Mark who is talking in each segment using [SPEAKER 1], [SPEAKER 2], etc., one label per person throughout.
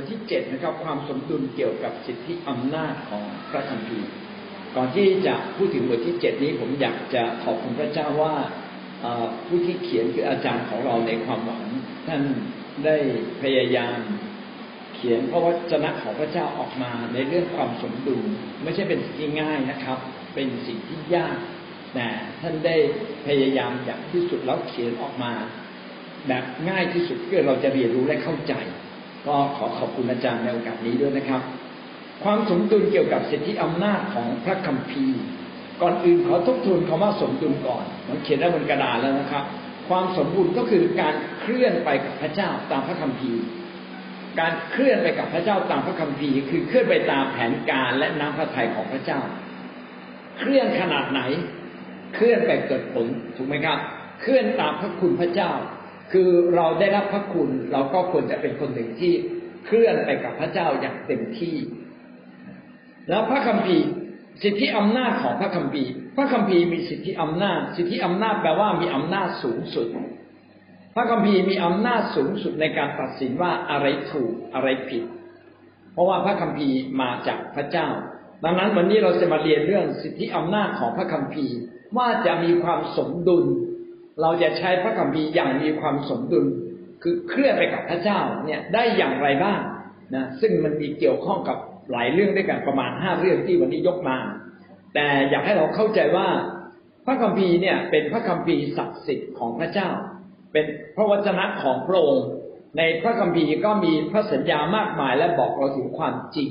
[SPEAKER 1] ทที่เจ็ดนะครับ ความสมดุลเกี่ยวกับสิทธิอำนาจของพระคัมภีร์ก่อนที่จะพูดถึงบทที่เจ็ดนี้ผมอยากจะขอบคุณพระเจ้าว่าผู้ที่เขียนคืออาจารย์ของเราในความหวังท่านได้พยายามเขียนพระวจนะของพระเจ้าออกมาในเรื่องความสมดุลไม่ใช่เป็นสิ่งที่ง่ายนะครับ เป็นสิ่งที่ยากแต่ท่านได้พยายามอย่างที่สุดแล้วเขียนออกมา แบบง่ายที่สุดเพื่อเราจะเรียนรู้และเข้าใจ ก็ขอขอบคุณอาจารย์ในโอกาสนี้ด้วยนะครับ ความสมดุลเกี่ยวกับสิทธิอำนาจของพระคัมภีร์ ก่อนอื่นขอทบทวนคำว่าสมดุลก่อนมันเขียนได้บนกระดาษแล้วนะครับ ความสมบูรณ์ก็คือการเคลื่อนไปกับพระเจ้าตามพระคัมภีร์ การเคลื่อนไปกับพระเจ้าตามพระคัมภีร์ คือเคลื่อนไปตามแผนการและน้ำพระทัยของพระเจ้า เคลื่อนขนาดไหน เคลื่อนไปเกิดผลถูกไหมครับ เคลื่อนตามพระคุณพระเจ้า คือเราได้รับพระคุณเราก็ควรจะเป็นคนหนึ่งที่เคลื่อนไปกับพระเจ้าอย่างเต็มที่ แล้วพระคัมภีร์สิทธิอำนาจของพระคัมภีร์ พระคัมภีร์มีสิทธิอำนาจ สิทธิอำนาจแปลว่ามีอำนาจสูงสุด พระคัมภีร์มีอำนาจสูงสุดในการตัดสินว่าอะไรถูกอะไรผิด เพราะว่าพระคัมภีร์มาจากพระเจ้า ดังนั้นวันนี้เราจะมาเรียนเรื่องสิทธิอำนาจของพระคัมภีร์ว่าจะมีความสมดุล เราจะใช้พระคัมภีร์อย่างมีความสมดุล คือเคลื่อนไปกับพระเจ้าเนี่ยได้อย่างไรบ้างนะซึ่งมันมีเกี่ยวข้องกับหลายเรื่องด้วยกันประมาณห้าเรื่องที่วันนี้ยกมา แต่อยากให้เราเข้าใจว่าพระคัมภีร์เนี่ยเป็นพระคัมภีร์ศักดิ์สิทธิ์ของพระเจ้า เป็นพระวจนะของพระองค์ ในพระคัมภีร์ก็มีพระสัญญามากมายและบอกเราถึงความจริง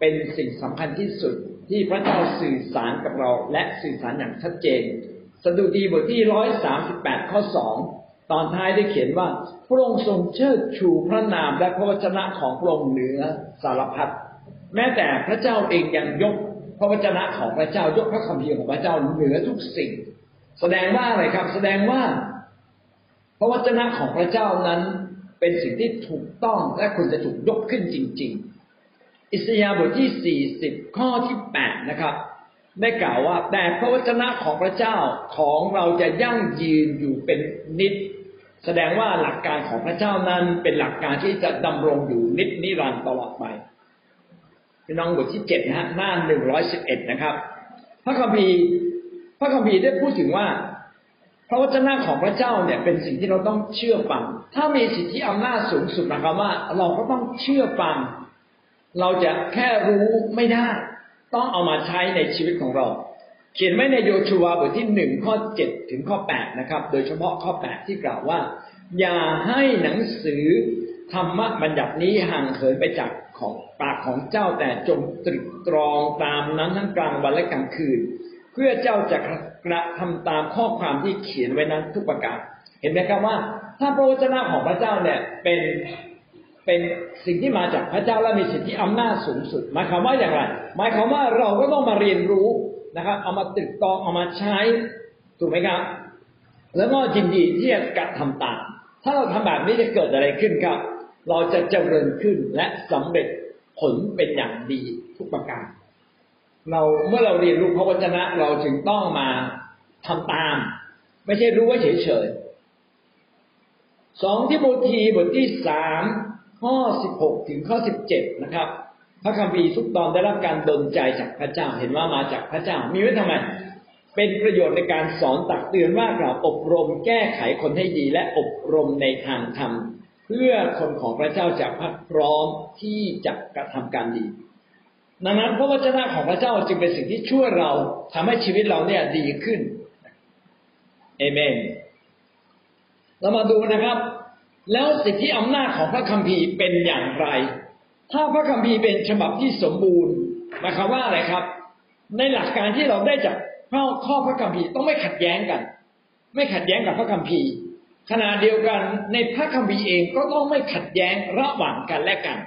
[SPEAKER 1] เป็นสิ่งสำคัญที่สุดที่พระเจ้าสื่อสารกับเราและสื่อสารอย่างชัดเจน สดุดีบทที่ร้อยสามสิบแปดข้อสองตอนท้ายได้เขียนว่า พระองค์ทรงเชิดชูพระนามและพระวจนะของพระองค์เหนือสารพัดแม้แต่พระเจ้าเองยังยกพระวจนะของพระเจ้ายกพระคัมภีร์ของพระเจ้าเหนือทุกสิ่ง แสดงว่าอะไรครับ แสดงว่า พระวจนะของพระเจ้านั้น เป็นสิ่งที่ถูกต้องและควรจะถูกยกขึ้นจริง ๆ อิสยาห์บทที่สี่สิบข้อที่แปดนะครับ ได้กล่าวว่า แต่พระวจนะของพระเจ้าของเราจะยั่งยืนอยู่เป็นนิดแสดงว่าหลักการของพระเจ้านั้นเป็นหลักการที่จะดำรงอยู่นิดนิรันดร์ตลอดไปพี่น้องบทที่เจ็ดนะฮะหน้าหนึ่งร้อยสิบเอ็ดนะครับ พระคัมภีร์พระคัมภีร์ได้พูดถึงว่า พระวจนะของพระเจ้าเนี่ยเป็นสิ่งที่เราต้องเชื่อฟัง ถ้ามีสิทธิอำนาจสูงสุดนะครับว่า เราก็ต้องเชื่อฟัง เราจะแค่รู้ไม่ได้ ต้องเอามาใช้ในชีวิตของเรา เขียนไว้ในโยชูวาบทที่หนึ่งข้อเจ็ดถึงข้อแปดนะครับ โดยเฉพาะข้อแปดที่กล่าวว่า อย่าให้หนังสือธรรมบัญญัตินี้ห่างเหินไปจากของปากของเจ้าแต่จงตรึกตรองตามนั้นทั้งกลางวันและกลางคืน เพื่อเจ้าจะกระทำตามข้อความที่เขียนไว้นั้นทุกประการ เห็นไหมครับว่า ถ้าพระวจนะของพระเจ้าเนี่ยเป็น เป็นสิ่งที่มาจากพระเจ้าและมีสิทธิอำนาจสูงสุด หมายความว่าอย่างไร หมายความว่าเราก็ต้องมาเรียนรู้นะครับ เอามาตึกตองเอามาใช้ถูกไหมครับ แล้วก็ยินดีที่จะกระทำตาม ถ้าเราทำแบบนี้จะเกิดอะไรขึ้นครับ เราจะเจริญขึ้นและสำเร็จผลเป็นอย่างดีทุกประการ เราเมื่อเราเรียนรู้พระวจนะเราจึงต้องมาทำตาม ไม่ใช่รู้ว่าเฉยๆสองที่โมธีบทที่สาม ข้อสิบหกถึงข้อสิบเจ็ดนะครับ พระคัมภีร์ทุกตอนได้รับการดลใจจากพระเจ้าเห็นว่ามาจากพระเจ้า มีไว้ทำไม เป็นประโยชน์ในการสอนตักเตือนว่ากล่าวอบรมแก้ไขคนให้ดีและอบรมในทางธรรม เพื่อคนของพระเจ้าจะพักพร้อมที่จะกระทำการดี ดังนั้นพระวจนะของพระเจ้าจึงเป็นสิ่งที่ช่วยเราทำให้ชีวิตเราเนี่ยดีขึ้นเอเมน เรามาดูนะครับ แล้วสิทธิอำนาจของพระคัมภีร์เป็นอย่างไร ถ้าพระคัมภีร์เป็นฉบับที่สมบูรณ์หมายความว่าอะไรครับ ในหลักการที่เราได้จากข้อข้อพระคัมภีร์ต้องไม่ขัดแย้งกัน ไม่ขัดแย้งกับพระคัมภีร์ขณะเดียวกันในพระคัมภีร์เองก็ต้องไม่ขัดแย้งระหว่างกันและกัน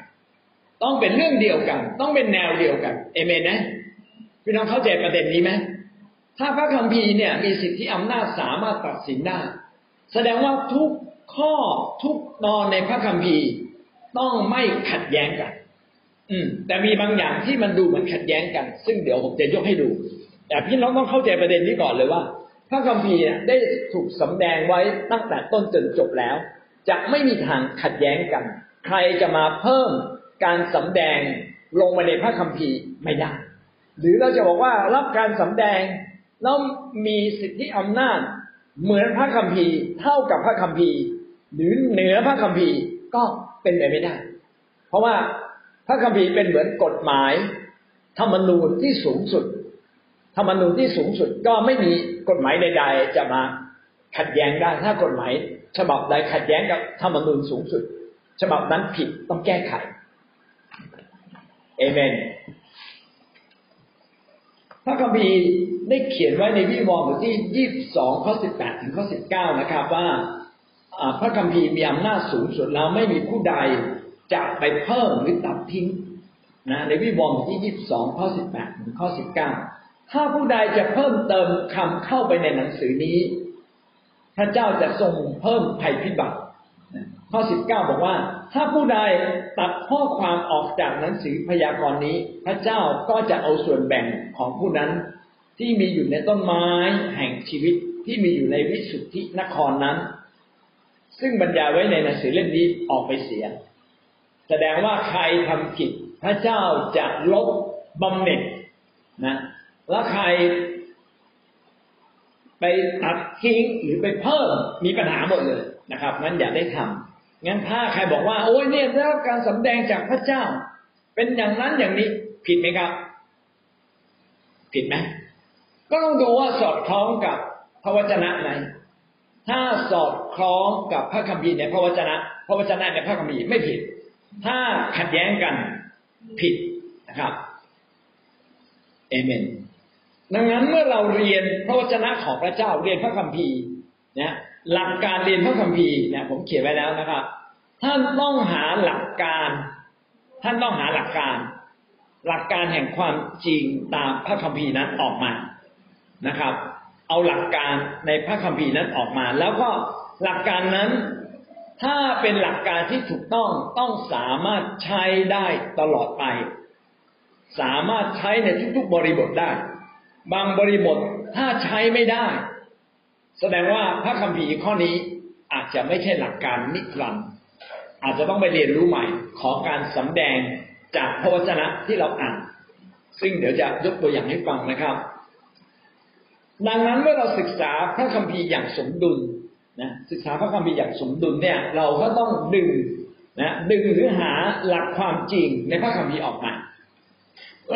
[SPEAKER 1] ต้องเป็นเรื่องเดียวกัน ต้องเป็นแนวเดียวกัน เอเมนนะพี่น้องเข้าใจประเด็นนี้ไหมถ้าพระคัมภีร์เนี่ยมีสิทธิอำนาจสามารถตัดสินได้แสดงว่าทุก ข้อทุกตอนในพระคัมภีร์ต้องไม่ขัดแย้งกัน อืม แต่มีบางอย่างที่มันดูเหมือนขัดแย้งกัน ซึ่งเดี๋ยวผมจะยกให้ดู แต่พี่น้องต้องเข้าใจประเด็นนี้ก่อนเลยว่า พระคัมภีร์ได้ถูกสำแดงไว้ตั้งแต่ต้นจนจบแล้ว จะไม่มีทางขัดแย้งกัน ใครจะมาเพิ่มการสำแดงลงมาในพระคัมภีร์ไม่ได้ หรือเราจะบอกว่ารับการสำแดงแล้วมีสิทธิอำนาจ เหมือนพระคัมภีร์เท่ากับพระคัมภีร์ หรือเหนือพระคัมภีร์ก็เป็นไปไม่ได้ เพราะว่าพระคัมภีร์เป็นเหมือนกฎหมาย ธรรมนูญที่สูงสุด ธรรมนูญที่สูงสุดก็ไม่มีกฎหมายใด ๆ จะมาขัดแย้งได้ถ้ากฎหมายฉบับใดขัดแย้งกับธรรมนูญสูงสุด ฉบับนั้นผิดต้องแก้ไขเอเมนพระคัมภีร์ได้เขียนไว้ในวิวรณ์บทที่ยี่สิบสองข้อสิบแปดถึงข้อสิบเก้านะครับว่า พระคัมภีร์มีอำนาจสูงสุดแล้วไม่มีผู้ใดจะไปเพิ่มหรือตัดทิ้งนะในวิวรณ์ที่ยี่สิบสองข้อสิบแปดถึงข้อสิบเก้าถ้าผู้ใดจะเพิ่มเติมคำเข้าไปในหนังสือนี้ พระเจ้าจะทรงเพิ่มภัยพิบัติข้อสิบเก้าบอกว่า ถ้าผู้ใดตัดข้อความออกจากหนังสือพยากรณ์นี้ พระเจ้าก็จะเอาส่วนแบ่งของผู้นั้น ที่มีอยู่ในต้นไม้แห่งชีวิตที่มีอยู่ในวิสุทธินครนั้น ซึ่งบรรยายไว้ในหนังสือเล่มนี้ออกไปเสีย แสดงว่าใครทำผิดพระเจ้าจะลบบำเหน็จนะแล้วใครไปตัดทิ้งหรือไปเพิ่มมีปัญหาหมดเลยนะครับงั้นอย่าได้ทำงั้นถ้าใครบอกว่า โอ้ยเนี่ยได้รับการสำแดงจากพระเจ้า เป็นอย่างนั้นอย่างนี้ผิดไหมครับ ผิดไหมก็ต้องดูว่าสอดคล้องกับพระวจนะไหน ถ้าสอดคล้องกับพระคัมภีร์ในพระวจนะ พระวจนะในพระคัมภีร์ไม่ผิด ถ้าขัดแย้งกันผิดนะครับเอเมน ดังนั้นเมื่อเราเรียนพระวจนะของพระเจ้าเรียนพระคัมภีร์เนี่ยหลักการเรียนพระคัมภีร์เนี่ยผมเขียนไว้แล้วนะครับ ท่านต้องหาหลักการ ท่านต้องหาหลักการ หลักการแห่งความจริงตามพระคัมภีร์นั้นออกมานะครับ เอาหลักการในพระคัมภีร์นั้นออกมา แล้วก็หลักการนั้นถ้าเป็นหลักการที่ถูกต้องต้องสามารถใช้ได้ตลอดไป สามารถใช้ในทุกๆบริบทได้ บางบริบทถ้าใช้ไม่ได้ แสดงว่าพระคัมภีร์ข้อนี้อาจจะไม่ใช่หลักการนิรันดร์อาจจะต้องไปเรียนรู้ใหม่ ขอการสำแดงจากพระวจนะที่เราอ่าน ซึ่งเดี๋ยวจะยกตัวอย่างให้ฟังนะครับ ดังนั้นเมื่อเราศึกษาพระคัมภีร์อย่างสมดุลนะศึกษาพระคัมภีร์อย่างสมดุลเนี่ย เราก็ต้องดึงนะดึงหรือหาหลักความจริงในพระคัมภีร์ออกมา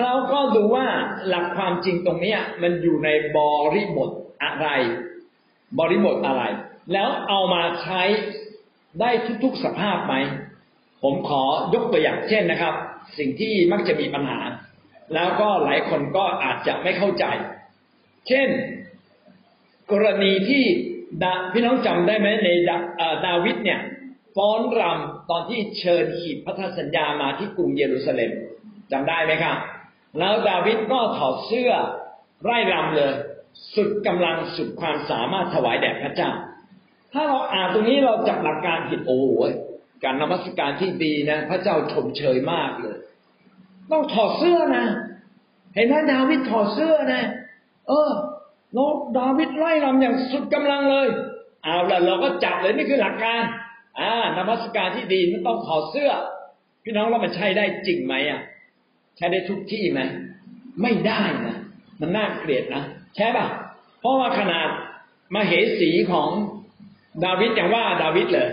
[SPEAKER 1] เราก็ดูว่าหลักความจริงตรงนี้มันอยู่ในบริบทอะไร บริบทอะไร แล้วเอามาใช้ได้ทุกๆสภาพไหมผมขอยกตัวอย่างเช่นนะครับ สิ่งที่มักจะมีปัญหา แล้วก็หลายคนก็อาจจะไม่เข้าใจ เช่น กรณีที่ดาพี่น้องจำได้ไหมในดาดาวิดเนี่ยฟ้อนรำตอนที่เชิญขีดพันธสัญญามาที่กรุงเยรูซาเล็มจำได้ไหมครับแล้วดาวิดก็ถอดเสื้อไร่รำเลย สุดกำลังสุดความสามารถถวายแด่พระเจ้า ถ้าเราอ่านตรงนี้เราจับหลักการผิดโอ้ยการนมัสการที่ดีนะ พระเจ้าชมเชยมากเลย ต้องถอดเสื้อนะ เห็นไหมดาวิดถอดเสื้อนะ เออ เราดาวิดไล่รำอย่างสุดกำลังเลย เอาละเราก็จับเลยนี่คือหลักการ อ่านมัสการที่ดีมันต้องถอดเสื้อ พี่น้องว่ามันใช้ได้จริงไหมอะ ใช้ได้ทุกที่ไหมไม่ได้นะมันน่าเกลียดนะใช่ป่ะ เพราะว่าขนาดมาเหสีของดาวิดอย่างว่าดาวิดเลย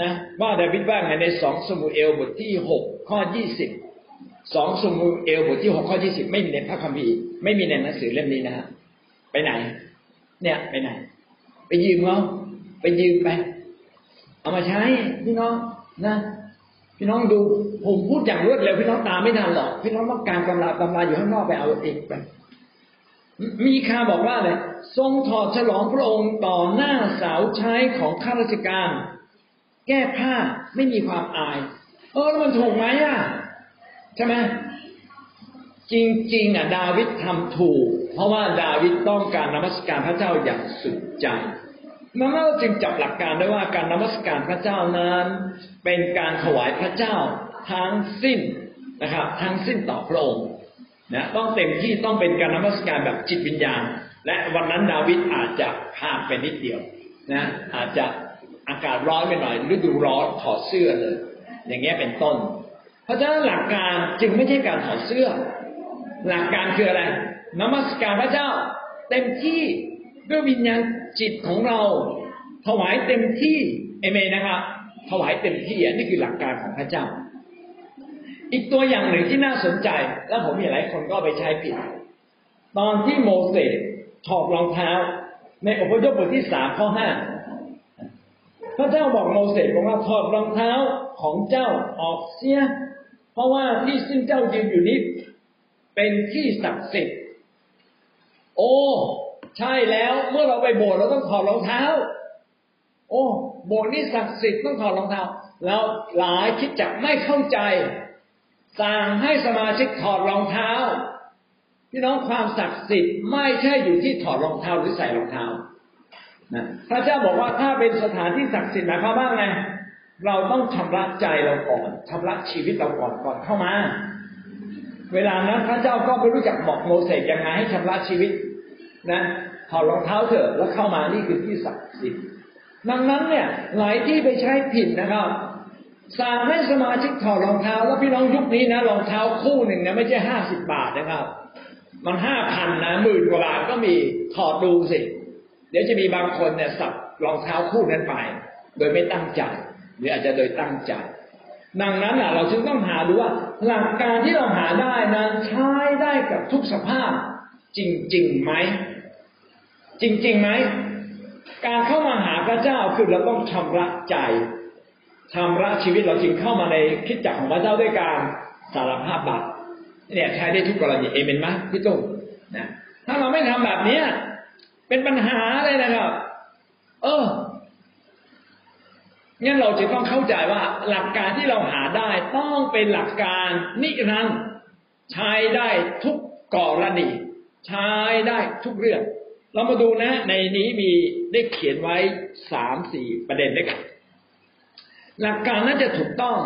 [SPEAKER 1] นะว่าดาวิดว่าไงในสองสมุเอลบทที่หกข้อยี่สิบสองสมุเอลบทที่หกข้อยี่สิบไม่มีในพระคัมภีร์ไม่มีในหนังสือเล่มนี้นะฮะ ไปไหน เนี่ยไปไหน ไปยืมเขาไปยืมไป เอามาใช้พี่น้องนะพี่น้องดูผมพูดอย่างรวดเร็วพี่น้องตามไม่ทันหรอกพี่น้องต้องการตำราตำราอยู่ข้างนอกไปเอาเองไป มีคาบอกว่าเลยทรงถอดฉลองพระองค์ต่อหน้าสาวใช้ของข้าราชการ แก้ผ้าไม่มีความอาย เออแล้วมันถูกไหมอะใช่ไหม จริงๆอะดาวิดทำถูก เพราะว่าดาวิดต้องการนมัสการพระเจ้าอย่างสุดใจนั้นเราจึงจับหลักการได้ว่าการนมัสการพระเจ้านั้น เป็นการถวายพระเจ้าทั้งสิ้นนะครับ ทั้งสิ้นต่อพระองค์นะต้องเต็มที่ต้องเป็นการนมัสการแบบจิตวิญญาณ และวันนั้นดาวิดอาจจะพลาดไปนิดเดียวนะอาจจะอากาศร้อนไปหน่อยฤดูร้อนถอดเสื้อเลย อย่างเงี้ยเป็นต้น เพราะฉะนั้นหลักการจึงไม่ใช่การถอดเสื้อ หลักการคืออะไรนมัสการพระเจ้า เต็มที่ด้วยวิญญาณจิตของเรา ถวายเต็มที่เอเมนนะครับ ถวายเต็มที่อันนี้คือหลักการของพระเจ้า อีกตัวอย่างหนึ่งที่น่าสนใจ แล้วผมเห็นหลายคนก็ไปใช้ผิด ตอนที่โมเสสถอดรองเท้า ในอพยพบทที่สามข้อห้าพระเจ้าบอกโมเสสบอกว่าถอดรองเท้าของเจ้าออกเสีย เพราะว่าที่ซึ่งเจ้ายืนอยู่นี้ เป็นที่ศักดิ์สิทธิ์ โอ้ ใช่แล้วเมื่อเราไปโบสถ์เราต้องถอดรองเท้า โอ้โบสถ์นี่ศักดิ์สิทธิ์ต้องถอดรองเท้า แล้วหลายคิดจักไม่เข้าใจ สั่งให้สมาชิกถอดรองเท้า พี่น้องความศักดิ์สิทธิ์ไม่ใช่อยู่ที่ถอดรองเท้าหรือใส่รองเท้านะพระเจ้าบอกว่าถ้าเป็นสถานที่ศักดิ์สิทธิ์หมายความว่าไงเราต้องชำระใจเราก่อนชำระชีวิตเราก่อนก่อนเข้ามา เวลานั้นพระเจ้าก็ไม่รู้จักบอกโมเสสยังไงให้ชำระชีวิตนะถอดรองเท้าเถอะแล้วเข้ามานี่คือที่ศักดิ์สิทธิ์ดังนั้นเนี่ยหลายที่ไปใช้ผิดนะครับสั่งให้สมาชิกถอดรองเท้า แล้วพี่น้องยุคนี้นะรองเท้าคู่หนึ่งนะไม่ใช่ห้าสิบบาทนะครับ มันห้าพันนะหมื่นกว่าบาทก็มีถอดดูสิ เดี๋ยวจะมีบางคนเนี่ยสับรองเท้าคู่นั้นไป โดยไม่ตั้งใจหรืออาจจะโดยตั้งใจ ดังนั้นเราจึงต้องหาดูว่าหลักการที่เราหาได้นั้นใช้ได้กับทุกสภาพ จริงๆไหม จริงๆไหม การเข้ามาหาพระเจ้าคือเราต้องชำระใจชำระชีวิตเราจึงเข้ามาในคิดจักของพระเจ้าด้วยการสารภาพบาปเนี่ยใช้ได้ทุกกรณีเอเมนไหมพี่ตุ้มนะถ้าเราไม่ทำแบบเนี้ยเป็นปัญหาเลยนะครับ เออ งั้นเราจะต้องเข้าใจว่าหลักการที่เราหาได้ต้องเป็นหลักการนิรันดร์ใช้ได้ทุกกรณีใช้ได้ทุกเรื่อง เรามาดูนะ ในนี้มีได้เขียนไว้สามสี่ประเด็นด้วยกันหลักการน่าจะถูกต้อง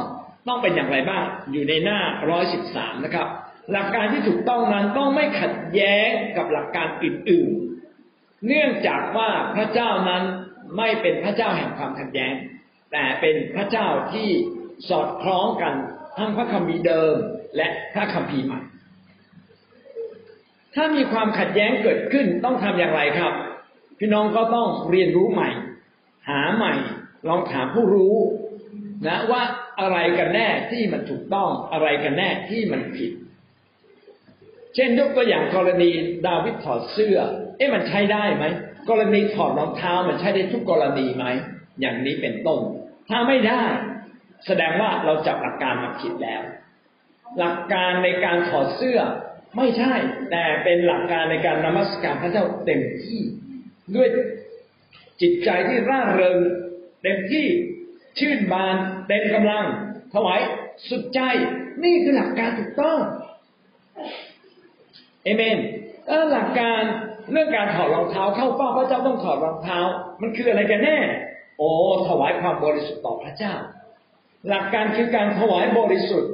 [SPEAKER 1] ต้องเป็นอย่างไรบ้าง อยู่ในหน้าร้อยสิบสามนะครับ หลักการที่ถูกต้องนั้นต้องไม่ขัดแย้งกับหลักการอื่นๆ เนื่องจากว่าพระเจ้านั้นไม่เป็นพระเจ้าแห่งความขัดแย้ง แต่เป็นพระเจ้าที่สอดคล้องกันทั้งพระคัมภีร์เดิมและพระคัมภีร์ใหม่ ถ้ามีความขัดแย้งเกิดขึ้นต้องทำอย่างไรครับ พี่น้องก็ต้องเรียนรู้ใหม่ หาใหม่ ลองถามผู้รู้นะว่าอะไรกันแน่ที่มันถูกต้องอะไรกันแน่ที่มันผิด เช่นยกตัวอย่างกรณีดาวิดถอดเสื้อ เอ๊ะมันใช้ได้ไหมกรณีถอดรองเท้ามันใช้ได้ทุกกรณีไหมอย่างนี้เป็นต้น ถ้าไม่ได้ แสดงว่าเราจับหลักการมาผิดแล้ว หลักการในการถอดเสื้อไม่ใช่ แต่เป็นหลักการในการนมัสการพระเจ้าเต็มที่ ด้วยจิตใจที่ร่าเริงเต็มที่ชื่นบานเต็มกำลังถวายสุดใจนี่คือหลักการถูกต้องเอเมนแล้วหลักการเรื่องการถอดรองเท้าเข้าเฝ้าพระเจ้าต้องถอดรองเท้า มันคืออะไรกันแน่ โอ้ถวายความบริสุทธิ์ต่อพระเจ้า หลักการคือการถวายบริสุทธิ์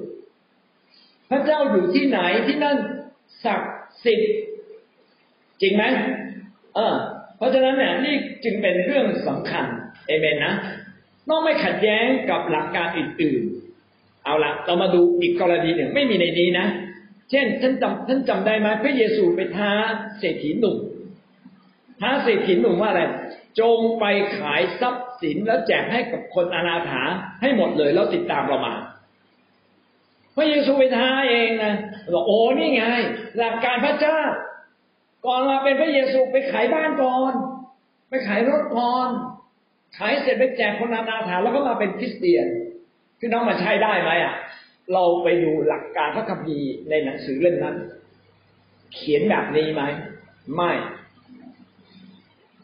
[SPEAKER 1] พระเจ้าอยู่ที่ไหนที่นั่นศักดิ์สิทธิ์จริงไหมเออ เพราะฉะนั้นเนี่ยนี่จึงเป็นเรื่องสำคัญเอเมนนะต้องไม่ขัดแย้งกับหลักการอื่นๆเอาละเรามาดูอีกกรณีหนึ่งไม่มีในนี้นะเช่นท่านจำท่านจำได้ไหมพระเยซูไปท้าเศรษฐีหนุ่มท้าเศรษฐีหนุ่มว่าอะไร จงไปขายทรัพ ย์สินแล้วแจกให้กับคนอนาถาให้หมดเลยแล้วติดตามเรามาพระเยซูไปท้าเองนะบอกโอ้นี่ไง หลักการพระเจ้า ก่อนมาเป็นพระเยซูไปขายบ้านก่อนไปขายรถก่อนขายเสร็จไปแจกคนอนาถาแล้วก็มาเป็นคริสเตียนพี่น้องมาใช้ได้ไหมอะ เราไปดูหลักการพระคัมภีร์ในหนังสือเล่มนั้น เขียนแบบนี้ไหมไม่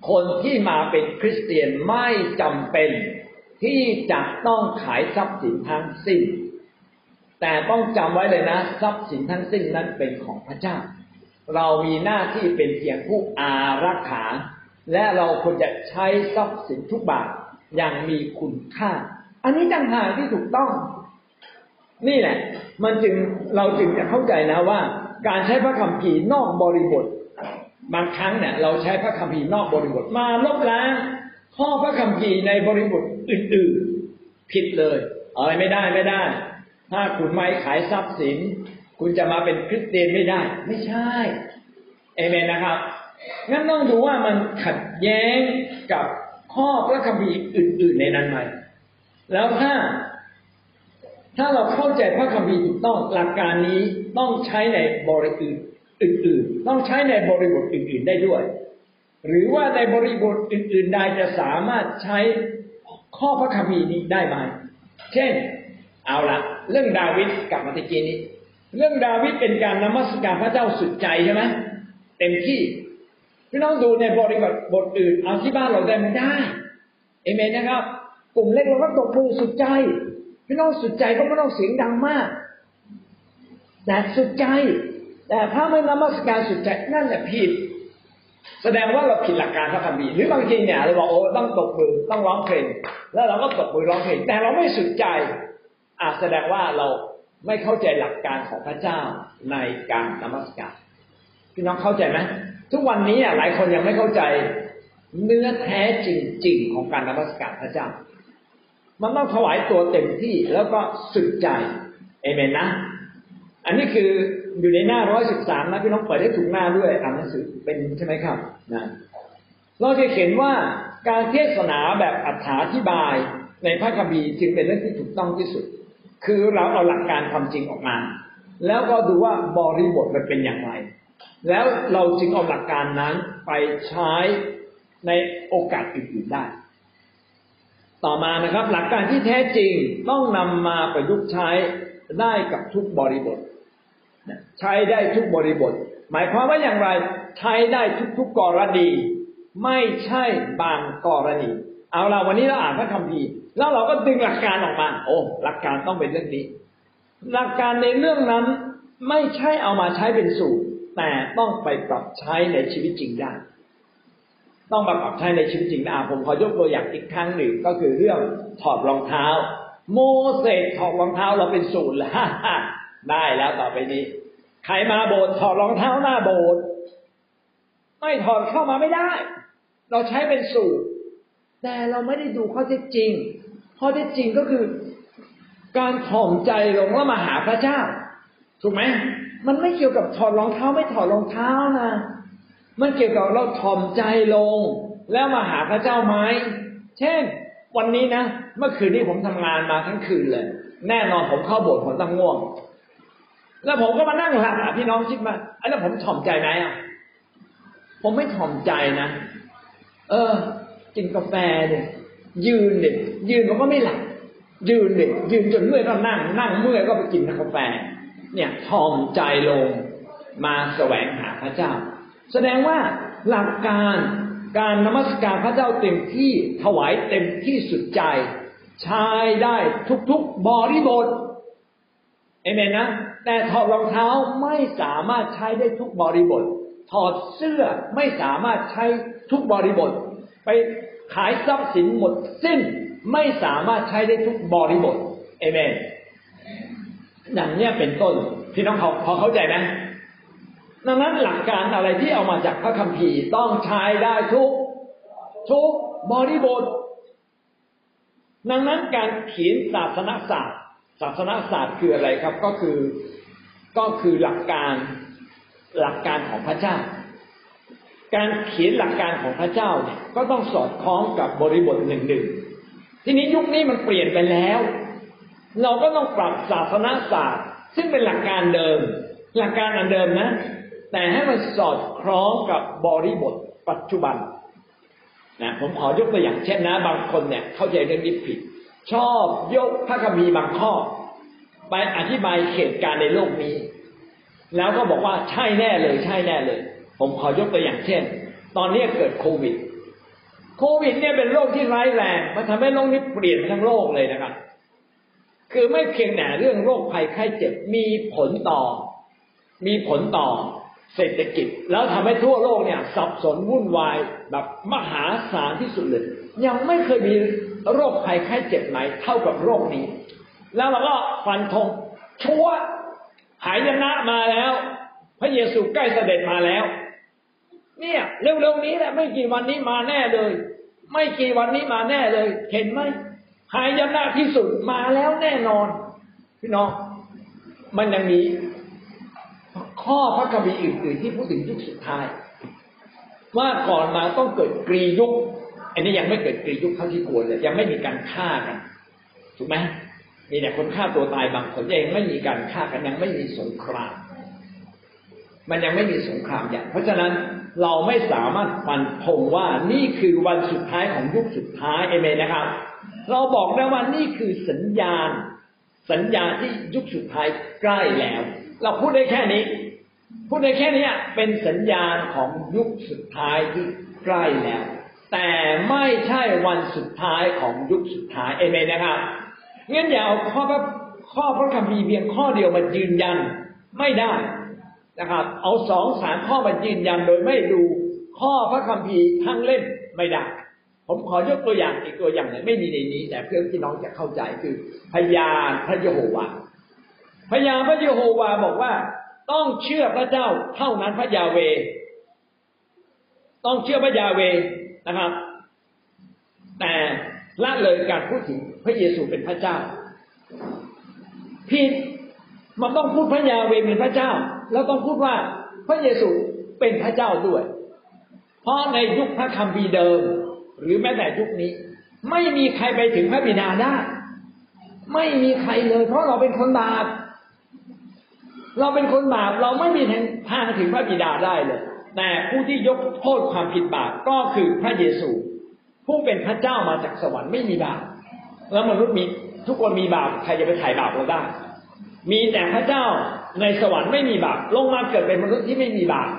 [SPEAKER 1] คนที่มาเป็นคริสเตียนไม่จำเป็น ที่จะต้องขายทรัพย์สินทั้งสิ้น แต่ต้องจำไว้เลยนะ ทรัพย์สินทั้งสิ้นนั้นเป็นของพระเจ้า เรามีหน้าที่เป็นเพียงผู้อารักขา และเราควรจะใช้ทรัพย์สินทุกบาทอย่างมีคุณค่า อันนี้ต่างหากที่ถูกต้อง นี่แหละ มันจึงเราจึงจะเข้าใจนะว่า การใช้พระคัมภีร์นอกบริบท บางครั้งเนี่ยเราใช้พระคัมภีร์นอกบริบทมาลบล้างข้อพระคัมภีร์ในบริบทอื่นๆผิดเลย อะไรไม่ได้ไม่ได้ ถ้าคุณไม่ขายทรัพย์สิน คุณจะมาเป็นคริสเตียนไม่ได้ ไม่ใช่เอเมนนะครับงั้นต้องดูว่ามันขัดแย้งกับข้อพระคัมภีร์อื่น ๆ ในนั้นไหมแล้วถ้า ถ้าเราเข้าใจพระคัมภีร์ถูกต้องหลักการนี้ต้องใช้ในบริบท อื่นๆ ต้องใช้ในบริบทอื่นๆได้ด้วย หรือว่าในบริบทอื่นๆใดจะสามารถใช้ข้อพระคัมภีร์นี้ได้ไหม เช่น เอาละเรื่องดาวิดกลับมาตะกี้นี้ เรื่องดาวิดเป็นการนมัสการพระเจ้าสุดใจใช่ไหมเต็มที่พี่น้องดูในบริบทบทอื่น เอาที่บ้านเราได้ไม่ได้เอเมนนะครับ กลุ่มเล็กเราก็ตกมือสุดใจ พี่น้องสุดใจก็ไม่ต้องเสียงดังมากแต่สุดใจ แต่ถ้าไม่นมัสการสุดใจนั่นแหละผิด แสดงว่าเราผิดหลักการพระคัมภีร์หรือบางทีเนี่ยเราบอกโอ้ต้องตกมือต้องร้องเพลงแล้วเราก็ตกมือร้องเพลงแต่เราไม่สุดใจอาจแสดงว่าเราไม่เข้าใจหลักการของพระเจ้าในการนมัสการพี่น้องเข้าใจไหมทุกวันนี้หลายคนยังไม่เข้าใจเนื้อแท้จริง ๆ ของการนมัสการพระเจ้า มันต้องถวายตัวเต็มที่แล้วก็สุดใจเอเมนนะ อันนี้คือ อยู่ในหน้าร้อยสิบสามนะพี่น้องเปิดได้ถูกหน้าด้วยอ่านหนังสือเป็นใช่ไหมครับนะเราจะเห็นว่าการเทศนาแบบอธิบายในพระคัมภีร์จึงเป็นเรื่องที่ถูกต้องที่สุด คือเราเอาหลักการความจริงออกมา แล้วก็ดูว่าบริบทมันเป็นอย่างไร แล้วเราจึงเอาหลักการนั้นไปใช้ในโอกาสอื่นๆได้ ต่อมานะครับ หลักการที่แท้จริงต้องนำมาประยุกต์ใช้ได้กับทุกบริบท ใช้ได้ทุกบริบท หมายความว่าอย่างไร ใช้ได้ทุกๆกรณี ไม่ใช่บางกรณี เอาละวันนี้เราอ่านพระคัมภีร์แล้วเราก็ดึงหลักการออกมา โอ้หลักการต้องเป็นเรื่องนี้ หลักการในเรื่องนั้นไม่ใช่เอามาใช้เป็นสูตร แต่ต้องไปปรับใช้ในชีวิตจริงได้ ต้องมาปรับใช้ในชีวิตจริงนะผมขอยกตัวอย่างอีกครั้งหนึ่งก็คือเรื่องถอดรองเท้า โมเสสถอดรองเท้าเราเป็นสูตรแล้ว ได้แล้วต่อไปนี้ ใครมาโบสถ์ถอดรองเท้าหน้าโบสถ์ไม่ถอดเข้ามาไม่ได้ เราใช้เป็นสูตร แต่เราไม่ได้ดูข้อเท็จจริง ข้อเท็จจริงก็คือ การถ่อมใจลงแล้วมาหาพระเจ้า ถูกไหมมันไม่เกี่ยวกับถอดรองเท้าไม่ถอดรองเท้านะมันเกี่ยวกับเราถ่อมใจลง แล้วมาหาพระเจ้าไหมเช่น วันนี้นะเมื่อคืนนี้ผมทำงานมาทั้งคืนเลย แน่นอนผมเข้าโบสถ์ผมต้องง่วง แล้วผมก็มานั่งหลับพี่น้องคิดมาไอันนั้นผมถ่อมใจไหมอะผมไม่ถ่อมใจนะเออ กินกาแฟเนี่ยยืนเนี่ยยืนมันก็ไม่หลับยืนเนี่ยยืนจนเมื่อยก็นั่ง นั่งเมื่อยก็ไปกินกาแฟ เนี่ยถ่อมใจลงมาแสวงหาพระเจ้า แสดงว่าหลักการการนมัสการพระเจ้าเต็มที่ถวายเต็มที่สุดใจใช้ได้ทุกๆบริบทเอเมนนะ แต่ถอดรองเท้าไม่สามารถใช้ได้ทุกบริบท ถอดเสื้อไม่สามารถใช้ทุกบริบท ไปขายทรัพย์สินหมดสิ้นไม่สามารถใช้ได้ทุกบริบทเอเมนอย่างนี้เป็นต้นพี่น้องเขาพอเข้าใจไหมดังนั้นหลักการอะไรที่เอามาจากพระคัมภีร์ต้องใช้ได้ทุกทุกบริบท ดังนั้นการเขียนศาสนศาสตร์ ศาสนศาสตร์คืออะไรครับ ก็คือ ก็คือหลักการหลักการของพระเจ้า การเขียนหลักการของพระเจ้าเนี่ยก็ต้องสอดคล้องกับบริบทหนึ่งหนึ่งทีนี้ยุคนี้มันเปลี่ยนไปแล้ว เราก็ต้องปรับศาสนาศาสตร์ ซึ่งเป็นหลักการเดิม หลักการอันเดิมนะ แต่ให้มันสอดคล้องกับบริบทปัจจุบันนะผมขอยกตัวอย่างเช่นนะ บางคนเนี่ยเข้าใจเรื่องนี้ผิด ชอบยกพระคัมภีร์บางข้อ ไปอธิบายเหตุการณ์ในโลกนี้ แล้วก็บอกว่าใช่แน่เลย ใช่แน่เลย ผมขอยกตัวอย่างเช่น ตอนนี้เกิดโควิด โควิดเนี่ยเป็นโรคที่ร้ายแรง มันทำให้โลกนี้เปลี่ยนทั้งโลกเลยนะครับ คือไม่เพียงแต่เรื่องโรคภัยไข้เจ็บมีผลต่อ มีผลต่อเศรษฐกิจ แล้วทำให้ทั่วโลกเนี่ย สับสนวุ่นวายแบบมหาศาลที่สุดเลย ยังไม่เคยมีโรคภัยไข้เจ็บไหนเท่ากับโรคนี้ แล้วเราก็ฟันธงชัวหายนะมาแล้ว พระเยซูใกล้เสด็จมาแล้ว เนี่ยเร็วๆนี้แหละไม่กี่วันนี้มาแน่เลย ไม่กี่วันนี้มาแน่เลย เห็นไหมหายนะที่สุดมาแล้วแน่นอน พี่น้องมันยังมีข้อพระคัมภีร์อื่นๆที่พูดถึงยุคสุดท้าย ว่าก่อนมาต้องเกิดกรียุคอันนี้ยังไม่เกิดกรียุคเท่าที่ควรเลยยังไม่มีการฆ่ากันถูกไหม มีแต่คนฆ่าตัวตายบางคนยังไม่มีการฆ่ากันยังไม่มีสงคราม มันยังไม่มีสงครามใหญ่เพราะฉะนั้นเราไม่สามารถฟันธงว่านี่คือวันสุดท้ายของยุคสุดท้ายเอเมนนะครับ เราบอกได้ว่านี่คือสัญญาณ สัญญาณที่ยุคสุดท้ายใกล้แล้ว เราพูดได้แค่นี้ พูดได้แค่นี้เป็นสัญญาณของยุคสุดท้ายที่ใกล้แล้ว แต่ไม่ใช่วันสุดท้ายของยุคสุดท้ายเอเมนนะครับ งั้นอย่าเอาข้อพระข้อพระคัมภีร์เพียงข้อเดียวมายืนยันไม่ได้นะครับ เอาสองสามข้อมายืนยันโดยไม่ดูข้อพระคัมภีร์ทั้งเล่มไม่ได้ ผมขอยกตัวอย่างอีกตัวอย่างหนึ่งไม่มีในนี้ แต่เพื่อที่น้องจะเข้าใจคือพยานพระเยโฮวาพยานพระเยโฮวาบอกว่าต้องเชื่อพระเจ้าเท่านั้นพระยาเว ต้องเชื่อพระยาเวนะครับ แต่ ละเลยการพูดถึงพระเยซูเป็นพระเจ้าผิดมันต้องพูดพระยาเวเป็นพระเจ้า แล้วต้องพูดว่าพระเยซูเป็นพระเจ้าด้วย เพราะในยุคพระคัมภีร์เดิม หรือแม้แต่ยุคนี้ ไม่มีใครไปถึงพระบิดาได้ไม่มีใครเลย เพราะเราเป็นคนบาปเราเป็นคนบาปเราไม่มีทางถึงพระบิดาได้เลย แต่ผู้ที่ยกโทษความผิดบาปก็คือพระเยซู ผู้เป็นพระเจ้ามาจากสวรรค์ไม่มีบาปแล้วมนุษย์มีทุกคนมีบาปใครจะไปถ่ายบาปเราได้ มีแต่พระเจ้าในสวรรค์ไม่มีบาปลงมาเกิดเป็นมนุษย์ที่ไม่มีบาป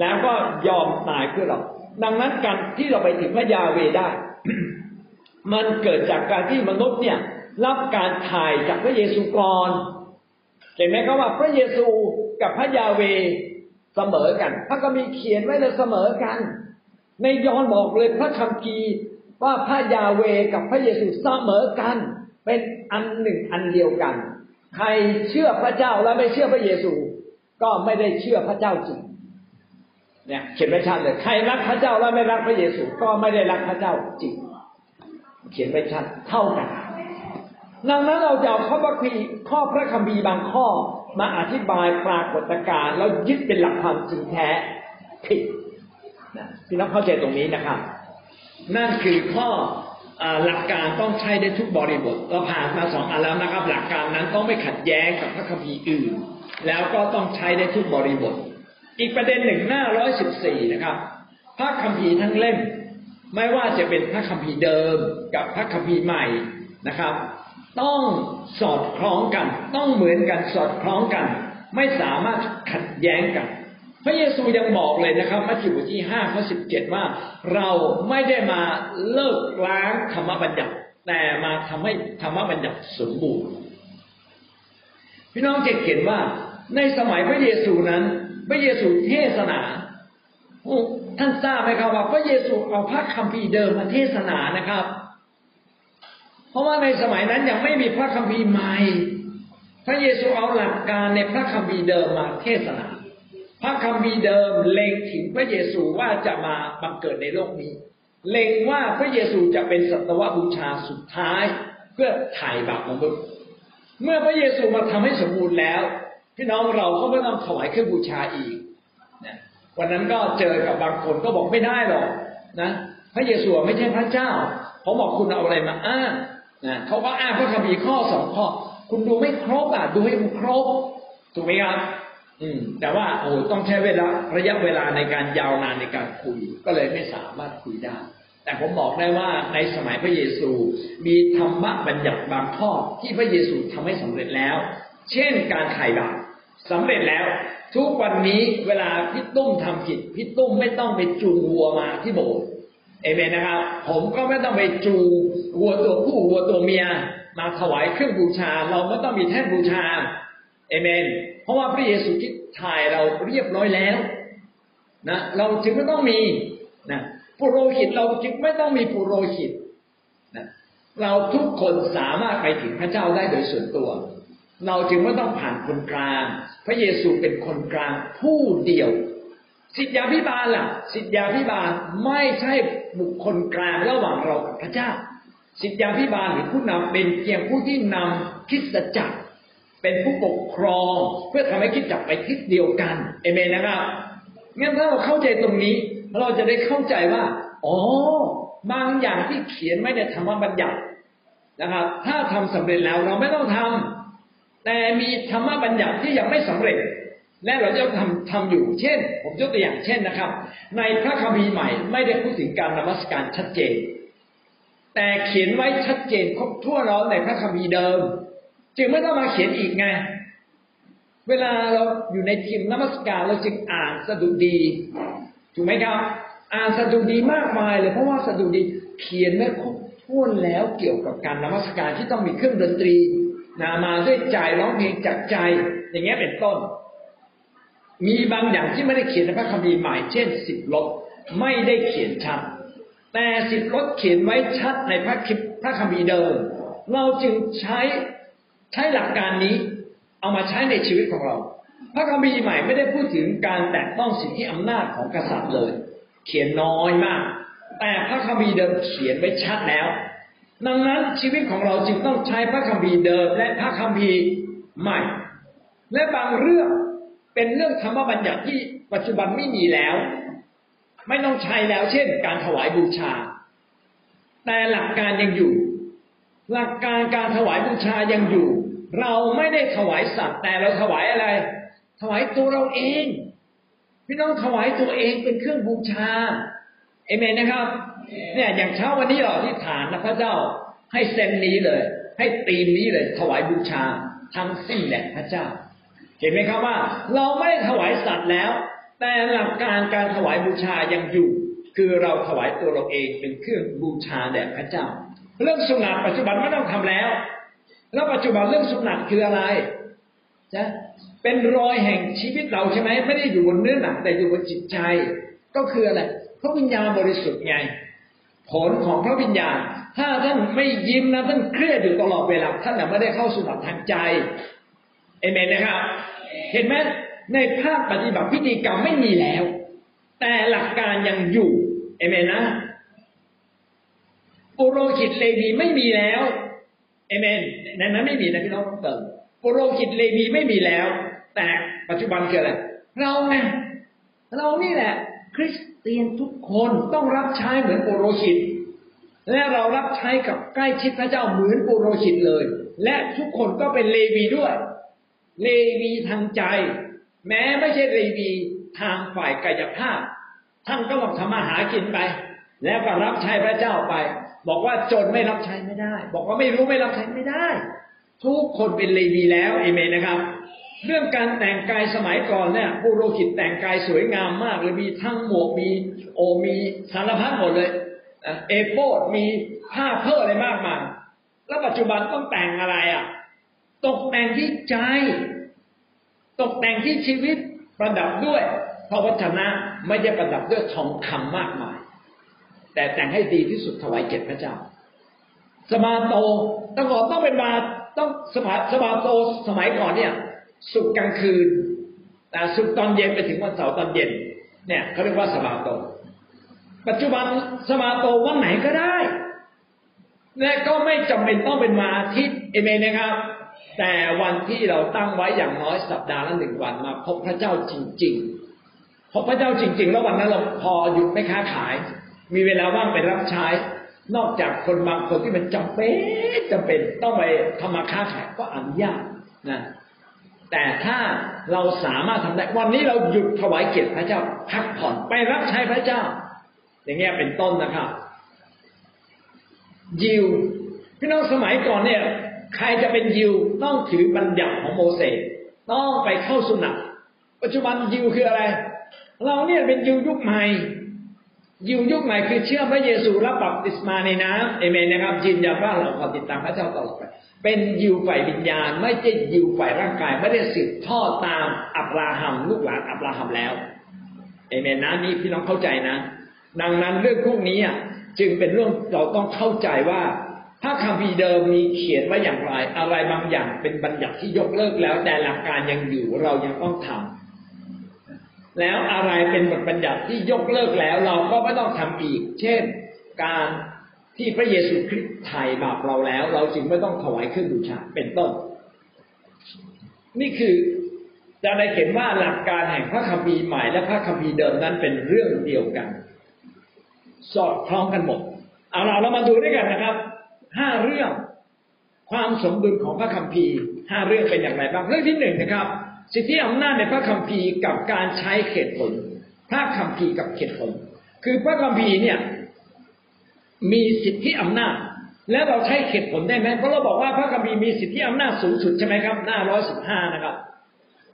[SPEAKER 1] แล้วก็ยอมตายเพื่อเรา ดังนั้นการที่เราไปถึงพระยาเวได้ มันเกิดจากการที่มนุษย์เนี่ย รับการถ่ายจากพระเยซูก่อนเห็นไหมครับว่าพระเยซูกับพระยาเวเสมอกัน พระก็มีเขียนไว้เลยเสมอกัน ในยอห์นบอกเลยพระคัมภีร์ ว่าพระยาเวกับพระเยซูเสมอกัน เป็นอันหนึ่งอันเดียวกัน ใครเชื่อพระเจ้าและไม่เชื่อพระเยซู ก็ไม่ได้เชื่อพระเจ้าจริงเนี่ยเขียนไว้ชัดเลยใครรักพระเจ้าและไม่รักพระเยซูก็ไม่ได้รักพระเจ้าจริง เขียนไว้ชัดเท่ากันดังนั้นเราจะเอาข้อพระคีข้อพระคัมภีร์บางข้อมาอธิบายปรากฏการณ์แล้วยึดเป็นหลักความจริงแท้ผิดนะพี่น้องเข้าใจตรงนี้นะครับ นั่นคือข้อหลักการต้องใช้ได้ทุกบริบทเราผ่านมาสองอันแล้วนะครับ หลักการนั้นต้องไม่ขัดแย้งกับพระคัมภีร์อื่น แล้วก็ต้องใช้ได้ทุกบริบท อีกประเด็นหนึ่งหน้าร้อยสิบสี่นะครับ พระคัมภีร์ทั้งเล่ม ไม่ว่าจะเป็นพระคัมภีร์เดิมกับพระคัมภีร์ใหม่นะครับ ต้องสอดคล้องกัน ต้องเหมือนกันสอดคล้องกัน ไม่สามารถขัดแย้งกัน พระเยซูยังบอกเลยนะครับมัทธิวบทที่ห้าข้อสิบเจ็ดว่า เราไม่ได้มาเลิกล้างธรรมบัญญัติ แต่มาทำให้ธรรมบัญญัติสมบูรณ์ พี่น้องจะเห็นว่าในสมัยพระเยซูนั้น พระเยซูเทศนาท่านทราบไหมครับว่า พระเยซูเอาพระคัมภีร์เดิมมาเทศนานะครับ เพราะว่าในสมัยนั้นยังไม่มีพระคัมภีร์ใหม่ พระเยซูเอาหลักการในพระคัมภีร์เดิมมาเทศนา พระคัมภีร์เดิมเล็งถึงพระเยซูว่าจะมาบังเกิดในโลกนี้ เล็งว่าพระเยซูจะเป็นสัตวบูชาสุดท้าย เพื่อไถ่บาปมนุษย์เมื่อพระเยซูมาทำให้สมบูรณ์แล้ว พี่น้องเราก็ไม่ต้องถวายเครื่องบูชาอีกนะวันนั้นก็เจอกับบางคนก็บอกไม่ได้หรอกนะพระเยซูไม่ใช่พระเจ้าเขาบอกคุณเอาอะไรมาอ้างนะเขาก็อ้างพระคัมภีร์ข้อสองข้อ คุณดูไม่ครบอะดูให้มันครบถูกไหมครับ อืม แต่ว่าโอ้ต้องใช้เวลาระยะเวลาในการยาวนานในการคุย ก็เลยไม่สามารถคุยได้ แต่ผมบอกได้ว่าในสมัยพระเยซู มีธรรมะบัญญัติบางข้อที่พระเยซูทำให้สำเร็จแล้ว เช่นการไถ่บาปสำเร็จแล้ว ทุกวันนี้เวลาพี่ตุ้มทำผิดพี่ตุ้มไม่ต้องไปจูงวัวมาที่โบสถ์เอเมนนะครับ ผมก็ไม่ต้องไปจูงวัวตัวผู้วัวตัวเมีย มาถวายเครื่องบูชา เราไม่ต้องมีแท่นบูชา เอเมน เพราะว่าพระเยซูที่ถ่ายเราเรียบร้อยแล้วนะเราจึงไม่ต้องมีนะปุโรหิตเราจึงไม่ต้องมีปุโรหิตนะเราทุกคนสามารถไปถึงพระเจ้าได้โดยส่วนตัว เราจึงไม่ต้องผ่านคนกลาง พระเยซูเป็นคนกลางผู้เดียว สิทธยาพิบาลล่ะ สิทธยาพิบาลไม่ใช่บุคคลกลางระหว่างเรากับพระเจ้า สิทธยาพิบาลหรือผู้นำเป็นเพียงผู้ที่นำคิดจักร เป็นผู้ปกครองเพื่อทำให้คิดจักไปทิศเดียวกันเอเมนนะครับงั้นถ้าเราเข้าใจตรงนี้ เราจะได้เข้าใจว่าอ๋อบางอย่างที่เขียนไม่ได้ธรรมบัญญัตินะครับ ถ้าทำสำเร็จแล้วเราไม่ต้องทำแต่มีธรรมบัญญัติที่ยังไม่สำเร็จ และเราจะทำทำอยู่ เช่น ผมยกตัวอย่างเช่นนะครับ ในพระคัมภีร์ใหม่ไม่ได้พูดถึงการนมัสการชัดเจน แต่เขียนไว้ชัดเจนครบทั่วเราในพระคัมภีร์เดิม จึงไม่ต้องมาเขียนอีกไง เวลาเราอยู่ในทีมนมัสการเราจึงอ่านสดุดีถูกไหมครับ อ่านสดุดีมากมายเลยเพราะว่าสดุดีเขียนไว้ครบถ้วนแล้วเกี่ยวกับการนมัสการที่ต้องมีเครื่องดนตรีนามาด้วยใจร้องเพลงจากใจ อย่างเงี้ยเป็นต้น มีบางอย่างที่ไม่ได้เขียนในพระคัมภีร์ใหม่เช่นสิบลบไม่ได้เขียนชัด แต่สิบลบเขียนไว้ชัดในพระคิพระคัมภีร์เดิม เราจึงใช้ ใช้หลักการนี้เอามาใช้ในชีวิตของเรา พระคัมภีร์ใหม่ไม่ได้พูดถึงการแตะต้องสิทธิอำนาจของกษัตริย์เลย เขียนน้อยมาก แต่พระคัมภีร์เดิมเขียนไว้ชัดแล้ว ดังนั้นชีวิตของเราจึงต้องใช้พระคัมภีร์เดิมและพระคัมภีร์ใหม่ และบางเรื่องเป็นเรื่องธรรมบัญญัติที่ปัจจุบันไม่มีแล้ว ไม่ต้องใช้แล้วเช่น การถวายบูชา แต่หลักการยังอยู่ หลักการการถวายบูชายังอยู่ เราไม่ได้ถวายสัตว์แต่เราถวายอะไร ถวายตัวเราเอง พี่น้องถวายตัวเองเป็นเครื่องบูชาเอเมนนะครับ เนี่ยอย่างเช้าวันนี้เราที่ฐานนะพระเจ้าให้เซนนี้เลย ให้ตีมนี้เลย ถวายบูชาทั้งสิ้นแหละพระเจ้า เห็นไหมครับว่า เราไม่ได้ถวายสัตว์แล้ว แต่หลักการการถวายบูชายังอยู่ คือเราถวายตัวเราเองเป็นเครื่องบูชาแด่พระเจ้า เรื่องสุนัตปัจจุบันไม่ต้องทำแล้ว แล้วปัจจุบันเรื่องสุนัตคืออะไรจะเป็นรอยแห่งชีวิตเราใช่ไหมไม่ได้อยู่บนเนื้อหนังแต่อยู่บนจิตใจ ก็คืออะไรพระวิญญาณบริสุทธิ์ไง ผลของพระวิญญาณ ถ้าท่านไม่ยิ้มนะท่านเครียดอยู่ตลอดเวลาท่านไม่ได้เข้าสู่หลักทางใจเอเมนนะครับ เห็นไหมในภาคปฏิบัติพิธีกรรมไม่มีแล้ว แต่หลักการยังอยู่เอเมนนะ ปุโรหิตเลวีไม่มีแล้วเอเมนในนั้นไม่มีนะพี่น้องต้องเติมปุโรหิตเลวีไม่มีแล้ว แต่ปัจจุบันคืออะไรเราไงเรานี่แหละ คริสเตียนทุกคนต้องรับใช้เหมือนปุโรหิต และเรารับใช้กับใกล้ชิดพระเจ้าเหมือนปุโรหิตเลย และทุกคนก็เป็นเลวีด้วย เลวีทางใจ แม้ไม่ใช่เลวีทางฝ่ายกายภาพท่านก็ต้องทำมาหากินไป แล้วก็รับใช้พระเจ้าไป บอกว่าจนไม่รับใช้ไม่ได้ บอกว่าไม่รู้ไม่รับใช้ไม่ได้ ทุกคนเป็นเลวีแล้วเอเมนนะครับ เรื่องการแต่งกายสมัยก่อนเนี่ยปุโรหิตแต่งกายสวยงามมากเลยมีทั้งหมวกมีโอมีสารพัดหมดเลยเอโปดมีผ้าเพ้ออะไรมากมายแล้วปัจจุบันต้องแต่งอะไรอะ ตกแต่งที่ใจ ตกแต่งที่ชีวิตประดับด้วยพระวจนะไม่ได้ประดับด้วยทองคำมากมาย แต่แต่งให้ดีที่สุดถวายเกียรติพระเจ้า สมาโตต้องบอกต้องเป็นมาต้องสมาสมาโตสมัยก่อนเนี่ย สุกกลางคืนแต่สุกตอนเย็นไปถึงวันเสาร์ตอนเย็น เนี่ยเขาเรียกว่าสมาโต ปัจจุบันสมาโตวันไหนก็ได้ และก็ไม่จำเป็นต้องเป็นมาอาทิตย์เอเมนนะครับ แต่วันที่เราตั้งไว้อย่างน้อยสัปดาห์ละหนึ่งวันมาพบพระเจ้าจริง ๆพบพระเจ้าจริง ๆ แล้ววันนั้นเราพอหยุดไม่ค้าขาย มีเวลาว่างไปรับใช้ นอกจากคนบางคนที่มันจำเป็นจำเป็นต้องไปทำมาค้าขายก็อนุญาตนะแต่ถ้าเราสามารถทำได้วันนี้เราหยุดถวายเกียรติพระเจ้าพักผ่อนไปรับใช้พระเจ้า อย่างเงี้ยเป็นต้นนะครับ ยิวพี่น้องสมัยก่อนเนี่ย ใครจะเป็นยิวต้องถือบัญญัติของโมเสสต้องไปเข้าสุนัตปัจจุบันยิวคืออะไร เราเนี่ยเป็นยิวยุคใหม่ ยิวยุคใหม่คือเชื่อพระเยซูรับบัพติศมาในน้ำเอเมนนะครับยืนยันว่าเราขอติดตามพระเจ้าตลอดไปเป็นยิวฝ่ายวิญญาณ ไม่ใช่ยิวฝ่ายร่างกาย ไม่ได้สืบทอดตามอับราฮัมลูกหลานอับราฮัมแล้วเอเมนนะนี่พี่น้องเข้าใจนะ ดังนั้นเรื่องพวกนี้จึงเป็นเรื่องเราต้องเข้าใจว่าถ้าคัมภีเดิมมีเขียนไว้อย่างไร อะไรบางอย่างเป็นบัญญัติที่ยกเลิกแล้ว แต่หลักการยังอยู่เรายังต้องทำ แล้วอะไรเป็นบทบัญญัติที่ยกเลิกแล้ว เราก็ไม่ต้องทำอีก เช่น การที่พระเยซูคริสต์ไถ่บาปเราแล้ว เราจึงไม่ต้องถวายเครื่องบูชาเป็นต้น นี่คือจะได้เห็นว่าหลักการแห่งพระคัมภีร์ใหม่และพระคัมภีร์เดิมนั้นเป็นเรื่องเดียวกัน สอดคล้องกันหมดเอาเราเรามาดูด้วยกันนะครับห้าเรื่องความสมดุลของพระคัมภีร์ห้าเรื่องเป็นอย่างไรบ้างเรื่องที่หนึ่งนะครับ สิทธิอำนาจในพระคัมภีร์กับการใช้เหตุผล พระคัมภีร์กับเหตุผล คือพระคัมภีร์เนี่ยมีสิทธิอำนาจ แล้วเราใช้เหตุผลได้ไหมเพราะเราบอกว่าพระคัมภีร์มีสิทธิอำนาจสูงสุดใช่ไหมครับ หน้าร้อยสิบห้านะครับ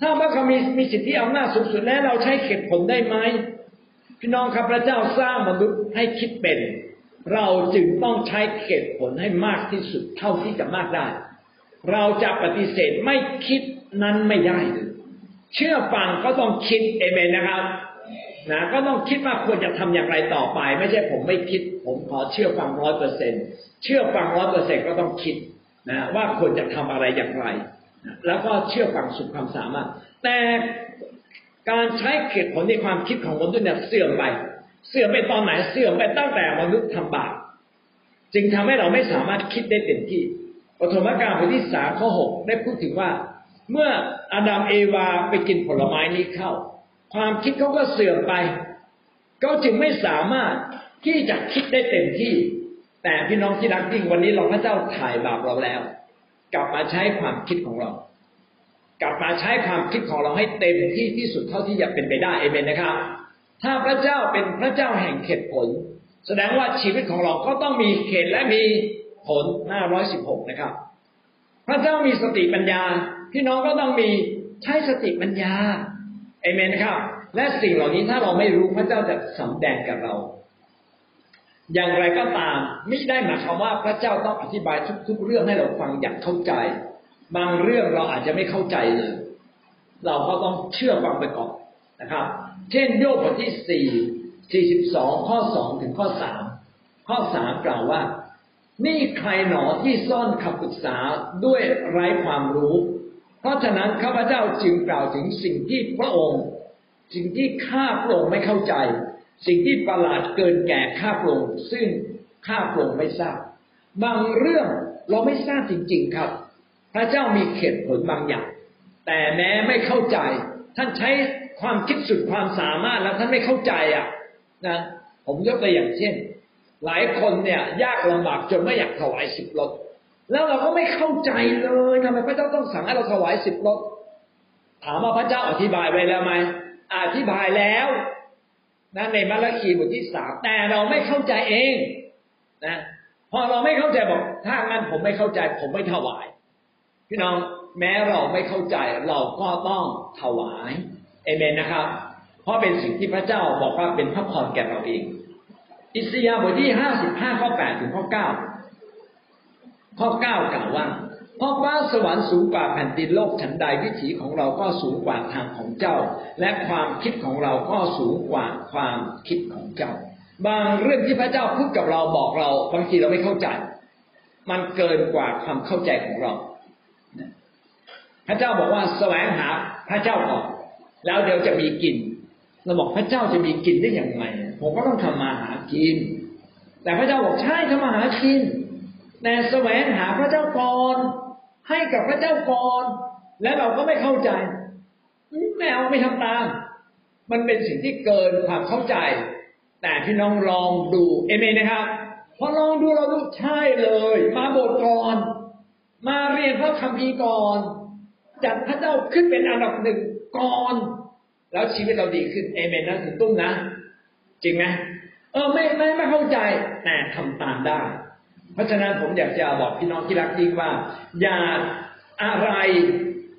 [SPEAKER 1] ถ้าพระคัมภีร์มีสิทธิอำนาจสูงสุดแล้วเราใช้เหตุผลได้ไหมพี่น้องครับพระเจ้าสร้างมนุษย์ให้คิดเป็น เราจึงต้องใช้เหตุผลให้มากที่สุดเท่าที่จะมากได้ เราจะปฏิเสธไม่คิดนั้นไม่ได้เลยเชื่อฟังก็ต้องคิดเอเมนนะครับนะก็ต้องคิดว่าควรจะทำอย่างไรต่อไป ไม่ใช่ผมไม่คิด ผมขอเชื่อฟังร้อยเปอร์เซ็นเชื่อฟังร้อยเปอร์เซ็นก็ต้องคิดนะว่าควรจะทำอะไรอย่างไรนะแล้วก็เชื่อฟังสุดความสามารถ แต่การใช้เหตุผลในความคิดของมนุษย์เนี่ยเสื่อมไป เสื่อมไปตอนไหนเสื่อมไปตั้งแต่มนุษย์ทำบาปจึงทำให้เราไม่สามารถคิดได้เต็มที่ ปฐมกาลบทที่สามข้อหกได้พูดถึงว่า เมื่ออาดัมเอวาไปกินผลไม้นี้เข้า ความคิดเขาก็เสื่อมไปเขาจึงไม่สามารถที่จะคิดได้เต็มที่ แต่พี่น้องที่รักจริงวันนี้เราพระเจ้าถ่ายบาปเราแล้ว กลับมาใช้ความคิดของเรา กลับมาใช้ความคิดของเราให้เต็มที่ที่สุดเท่าที่จะเป็นไปได้เอเมนนะครับ ถ้าพระเจ้าเป็นพระเจ้าแห่งเหตุผล แสดงว่าชีวิตของเราก็ต้องมีเหตุและมี ผลหน้าร้อยสิบหกนะครับ พระเจ้ามีสติปัญญา พี่น้องก็ต้องมีใช้สติปัญญาเอเมนนะครับ และสิ่งเหล่านี้ถ้าเราไม่รู้พระเจ้าจะสำแดงกับเรา อย่างไรก็ตามไม่ได้หมายความว่าพระเจ้าต้องอธิบายทุก ๆ เรื่องให้เราฟังอย่างเข้าใจ บางเรื่องเราอาจจะไม่เข้าใจเลย เราก็ต้องเชื่อฟังไปก่อนนะครับ เช่นโยบบทที่สี่สี่สิบสองข้อสองถึงข้อสามข้อสามกล่าวว่า นี่ใครหนอที่ซ่อนคำปรึกษาด้วยไร้ความรู้ เพราะฉะนั้นข้าพเจ้าจึงกล่าวถึงสิ่งที่พระองค์ สิ่งที่ข้าพระองค์ไม่เข้าใจ สิ่งที่ประหลาดเกินแก่ข้าพระองค์ซึ่งข้าพระองค์ไม่ทราบ บางเรื่องเราไม่ทราบจริง ๆครับ พระเจ้ามีเหตุผลบางอย่าง แต่แม้ไม่เข้าใจ ท่านใช้ความคิดสุดความสามารถแล้วท่านไม่เข้าใจอะนะผมยกตัวอย่างเช่น หลายคนเนี่ย ยากลำบากจนไม่อยากถวายสิบรถแล้วเราก็ไม่เข้าใจเลยทำไมพระเจ้าต้องสั่งให้เราถวายสิบรถถามว่าพระเจ้าอธิบายไว้แล้วไหมอธิบายแล้วนะในมาระคีบทที่สามแต่เราไม่เข้าใจเองนะพอเราไม่เข้าใจบอก ถ้างั้นผมไม่เข้าใจ ผมไม่ถวาย พี่น้องแม้เราไม่เข้าใจเราก็ต้องถวายเอเมนนะครับ เพราะเป็นสิ่งที่พระเจ้าบอกว่าเป็นพระพรแก่เราเอง อิสยาบทที่ห้าสิบห้าข้อแปดถึงข้อเก้าข้อเก้ากล่าวว่าเพราะว่าสวรรค์สูงกว่าแผ่นดินโลกฉันใดวิถีของเราก็สูงกว่าทางของเจ้า และความคิดของเราก็สูงกว่าความคิดของเจ้า บางเรื่องที่พระเจ้าพูดกับเราบอกเราบางทีเราไม่เข้าใจ มันเกินกว่าความเข้าใจของเรา พระเจ้าบอกว่าแสวงหาพระเจ้าก่อนแล้วเดี๋ยวจะมีกินเราบอกพระเจ้าจะมีกินได้อย่างไร ผมก็ต้องทำมาหากิน แต่พระเจ้าบอกใช่ทำมาหากิน แต่แสวงหาพระเจ้าก่อนให้กับพระเจ้าก่อน และเราก็ไม่เข้าใจไม่เอาไม่ทำตาม มันเป็นสิ่งที่เกินความเข้าใจ แต่พี่น้องลองดูเอเมนนะครับพอลองดูเราดูใช่เลย มาโบสถ์ก่อน มาเรียนพระคัมภีร์ก่อนจัดพระเจ้าขึ้นเป็นอันดับหนึ่งก่อน แล้วชีวิตเราดีขึ้นเอเมนนะถึงตุ้มนะ จริงไหมเออไม่ไม่ไม่เข้าใจแต่ทำตามได้ เพราะฉะนั้นผมอยากจะบอกพี่น้องที่รักยิ่งว่า อย่าอะไร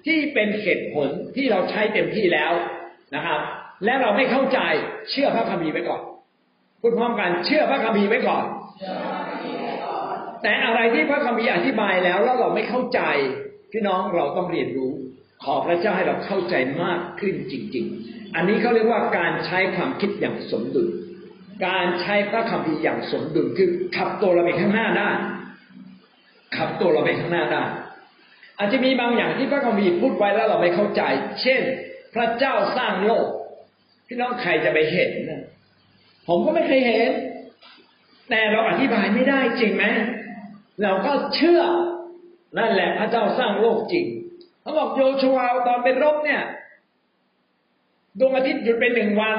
[SPEAKER 1] ที่เป็นเหตุผลที่เราใช้เต็มที่แล้วนะครับ และเราไม่เข้าใจเชื่อพระคัมภีร์ไว้ก่อนพูดพร้อมกันเชื่อพระคัมภีร์ไว้ก่อน แต่อะไรที่พระคัมภีร์อธิบายแล้วแล้วเราไม่เข้าใจ พี่น้องเราต้องเรียนรู้ ขอพระเจ้าให้เราเข้าใจมากขึ้นจริง ๆ อันนี้เขาเรียกว่าการใช้ความคิดอย่างสมดุล การใช้พระคัมภีร์อย่างสมดุลคือขับตัวเราไปข้างหน้าได้ขับตัวเราไปข้างหน้าได้อาจจะมีบางอย่างที่พระคัมภีร์พูดไว้แล้วเราไม่เข้าใจ เช่น พระเจ้าสร้างโลกพี่น้องใครจะไปเห็นนะผมก็ไม่เคยเห็น แต่เราอธิบายไม่ได้จริงไหมเราก็เชื่อนั่นแหละพระเจ้าสร้างโลกจริงเขาบอกโยชัวตอนเป็นรบเนี่ย ดวงอาทิตย์หยุดไปหนึ่งวัน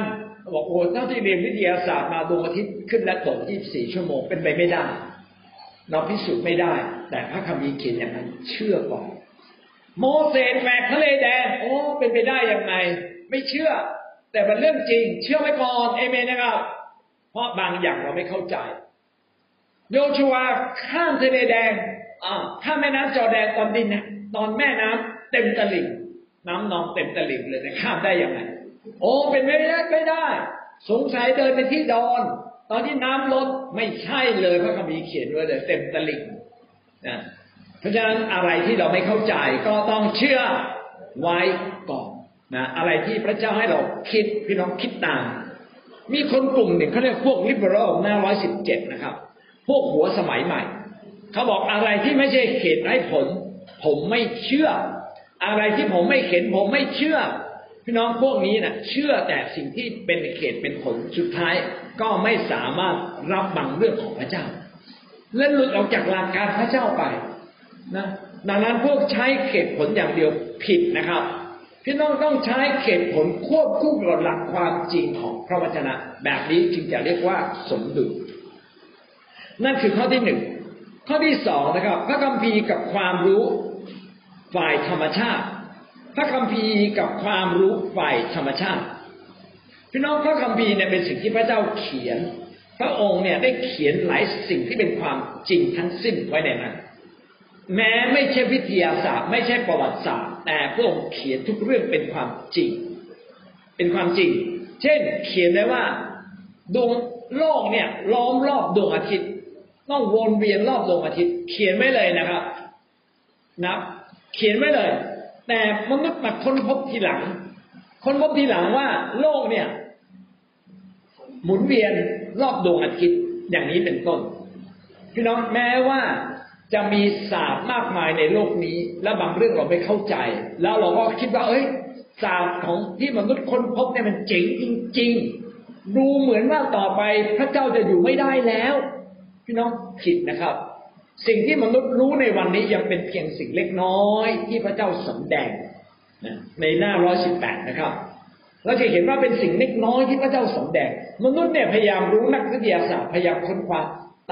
[SPEAKER 1] บอกโอ้เท่าที่เรียนวิทยาศาสตร์มาดวงอาทิตย์ขึ้นและตก 24 ชั่วโมงเป็นไปไม่ได้ เราพิสูจน์ไม่ได้ แต่พระคัมภีร์เขียนอย่างนั้นเชื่อก่อน โมเสสแหวกทะเลแดงโอ้เป็นไปได้ยังไง ไม่เชื่อ แต่เป็นเรื่องจริง เชื่อไว้ก่อนเอเมนนะครับ เพราะบางอย่างเราไม่เข้าใจ โยชัวข้ามทะเลแดงอ่าข้ามแม่น้ำจอแดนตอนดินนี่ยตอนแม่น้ำเต็มตลิ่ง น้ำนองเต็มตลิ่งเลยนะข้ามได้ยังไง โอ้เป็นไม่ได้ไม่ได้ สงสัยเดินไปที่ดอน ตอนที่น้ำลดไม่ใช่เลยพระคัมภีร์เขียนไว้เลยเต็มตลิ่งนะเพราะฉะนั้นอะไรที่เราไม่เข้าใจก็ต้องเชื่อไว้ก่อนนะอะไรที่พระเจ้าให้เราคิดพี่น้องคิดตาม มีคนกลุ่มหนึ่งเขาเรียกพวกลิเบอรัลหน้าร้อยสิบเจ็ดนะครับ พวกหัวสมัยใหม่เขาบอกอะไรที่ไม่ใช่เหตุให้ผล ผมไม่เชื่อ อะไรที่ผมไม่เห็นผมไม่เชื่อ พี่น้องพวกนี้นะเชื่อแต่สิ่งที่เป็นเหตุเป็นผลสุดท้ายก็ไม่สามารถรับบังเรื่องของพระเจ้า และหลุดออกจากหลักการพระเจ้าไปนะดังนั้นพวกใช้เหตุผลอย่างเดียวผิดนะครับ พี่น้องต้องใช้เหตุผลควบคู่กับหลักความจริงของพระวจนะ แบบนี้จึงจะเรียกว่าสมดุลนั่นคือข้อที่หนึ่งข้อที่สองนะครับ พระคัมภีร์กับความรู้ฝ่ายธรรมชาติ ระคัมภีร์กับความรู้ฝ่ายธรรมชาติ พี่น้องพระคัมภีร์เนี่ยเป็นสิ่งที่พระเจ้าเขียน พระองค์เนี่ยได้เขียนหลายสิ่งที่เป็นความจริงทั้งสิ้นไว้ในนั้น แม้ไม่ใช่วิทยาศาสตร์ ไม่ใช่ประวัติศาสตร์ แต่พระองค์เขียนทุกเรื่องเป็นความจริง เป็นความจริง เช่น เขียนไว้ว่าดวงโลกเนี่ยล้อมรอบดวงอาทิตย์ต้องวนเวียนรอบดวงอาทิตย์ เขียนไว้เลยนะครับนะเขียนไว้เลย แต่มนุษย์มาค้นพบทีหลัง ค้นพบทีหลังว่าโลกเนี่ย หมุนเวียนรอบดวงอาทิตย์อย่างนี้เป็นต้นพี่น้องแม้ว่าจะมีศาสตร์มากมายในโลกนี้ และบางเรื่องเราไม่เข้าใจ แล้วเราก็คิดว่า เอ้ยศาสตร์ของที่มนุษย์ค้นพบเนี่ยมันเจ๋งจริง ๆ ดูเหมือนว่าต่อไปพระเจ้าจะอยู่ไม่ได้แล้ว พี่น้องผิดนะครับ สิ่งที่มนุษย์รู้ในวันนี้ยังเป็นเพียงสิ่งเล็กน้อยที่พระเจ้าสำแดงในหน้าร้อยสิบแปดนะครับ เราจะเห็นว่าเป็นสิ่งเล็กน้อยที่พระเจ้าสำแดง มนุษย์เนี่ยพยายามรู้นักวิทยาศาสตร์พยายามค้นคว้า